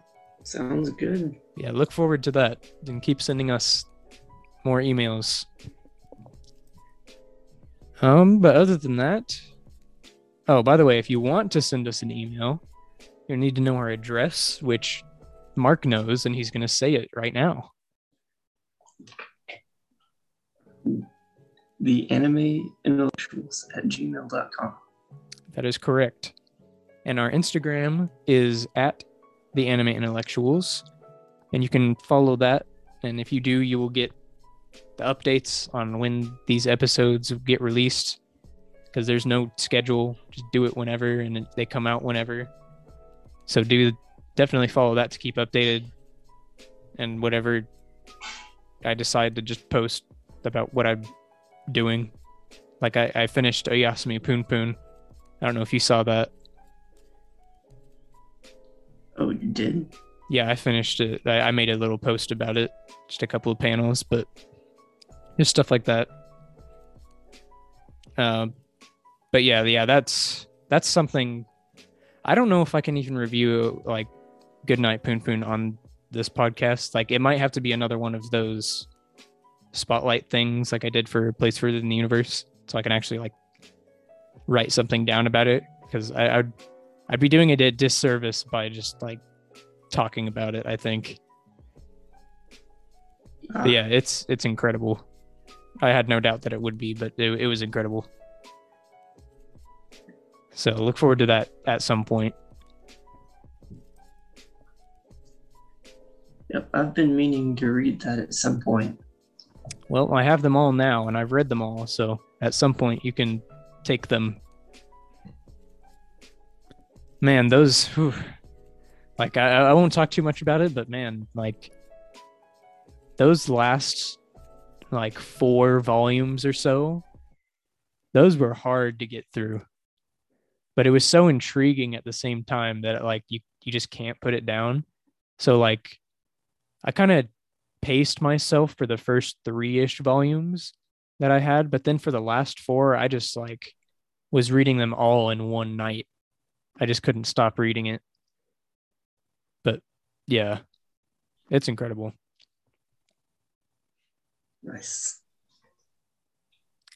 Sounds good. yeah, look forward to that and keep sending us more emails. Um, but other than that, oh, by the way, if you want to send us an email, you need to know our address, which Mark knows, and he's going to say it right now. The anime intellectuals at gmail.com. That is correct. And our Instagram is at the anime intellectuals. And you can follow that. And if you do, you will get the updates on when these episodes get released. Because there's no schedule. Just do it whenever and they come out whenever. So do definitely follow that to keep updated and whatever I decide to just post about what I'm doing. Like I, I finished Oyasumi Punpun. I don't know if you saw that. Oh, you did? Yeah, I finished it. I, I made a little post about it, just a couple of panels, but just stuff like that. Um, but yeah, yeah, that's that's something. I don't know if I can even review like Goodnight Punpun on this podcast. Like, it might have to be another one of those spotlight things, like I did for Place Further in the Universe, so I can actually like write something down about it because I, I'd I'd be doing it a disservice by just like talking about it. I think. But yeah, it's it's incredible. I had no doubt that it would be, but it, it was incredible. So look forward to that at some point. Yep, I've been meaning to read that at some point. Well, I have them all now, and I've read them all. So at some point, you can take them. Man, those, whew, like I, I won't talk too much about it, but man, like those last like four volumes or so, those were hard to get through. But it was so intriguing at the same time that like you you just can't put it down. So like I kind of paced myself for the first three-ish volumes that I had, but then for the last four, I just like was reading them all in one night. I just couldn't stop reading it. But yeah, it's incredible. Nice.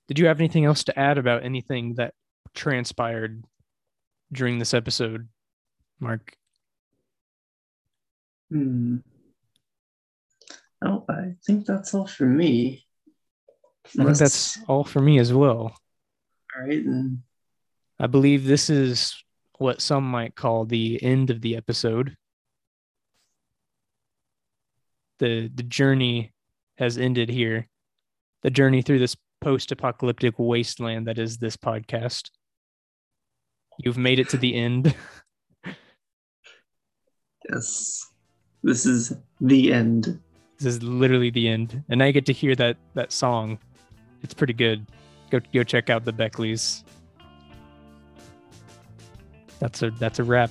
Did you have anything else to add about anything that transpired during this episode, Mark? Hmm. Oh, I think that's all for me. I think that's all for me as well. all right. And I believe this is what some might call the end of the episode. The the journey has ended here. The journey through this post-apocalyptic wasteland that is this podcast. You've made it to the end. yes, this is the end. This is literally the end. And I get to hear that that song. It's pretty good. Go go check out the Beckleys. That's a that's a wrap.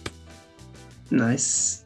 Nice.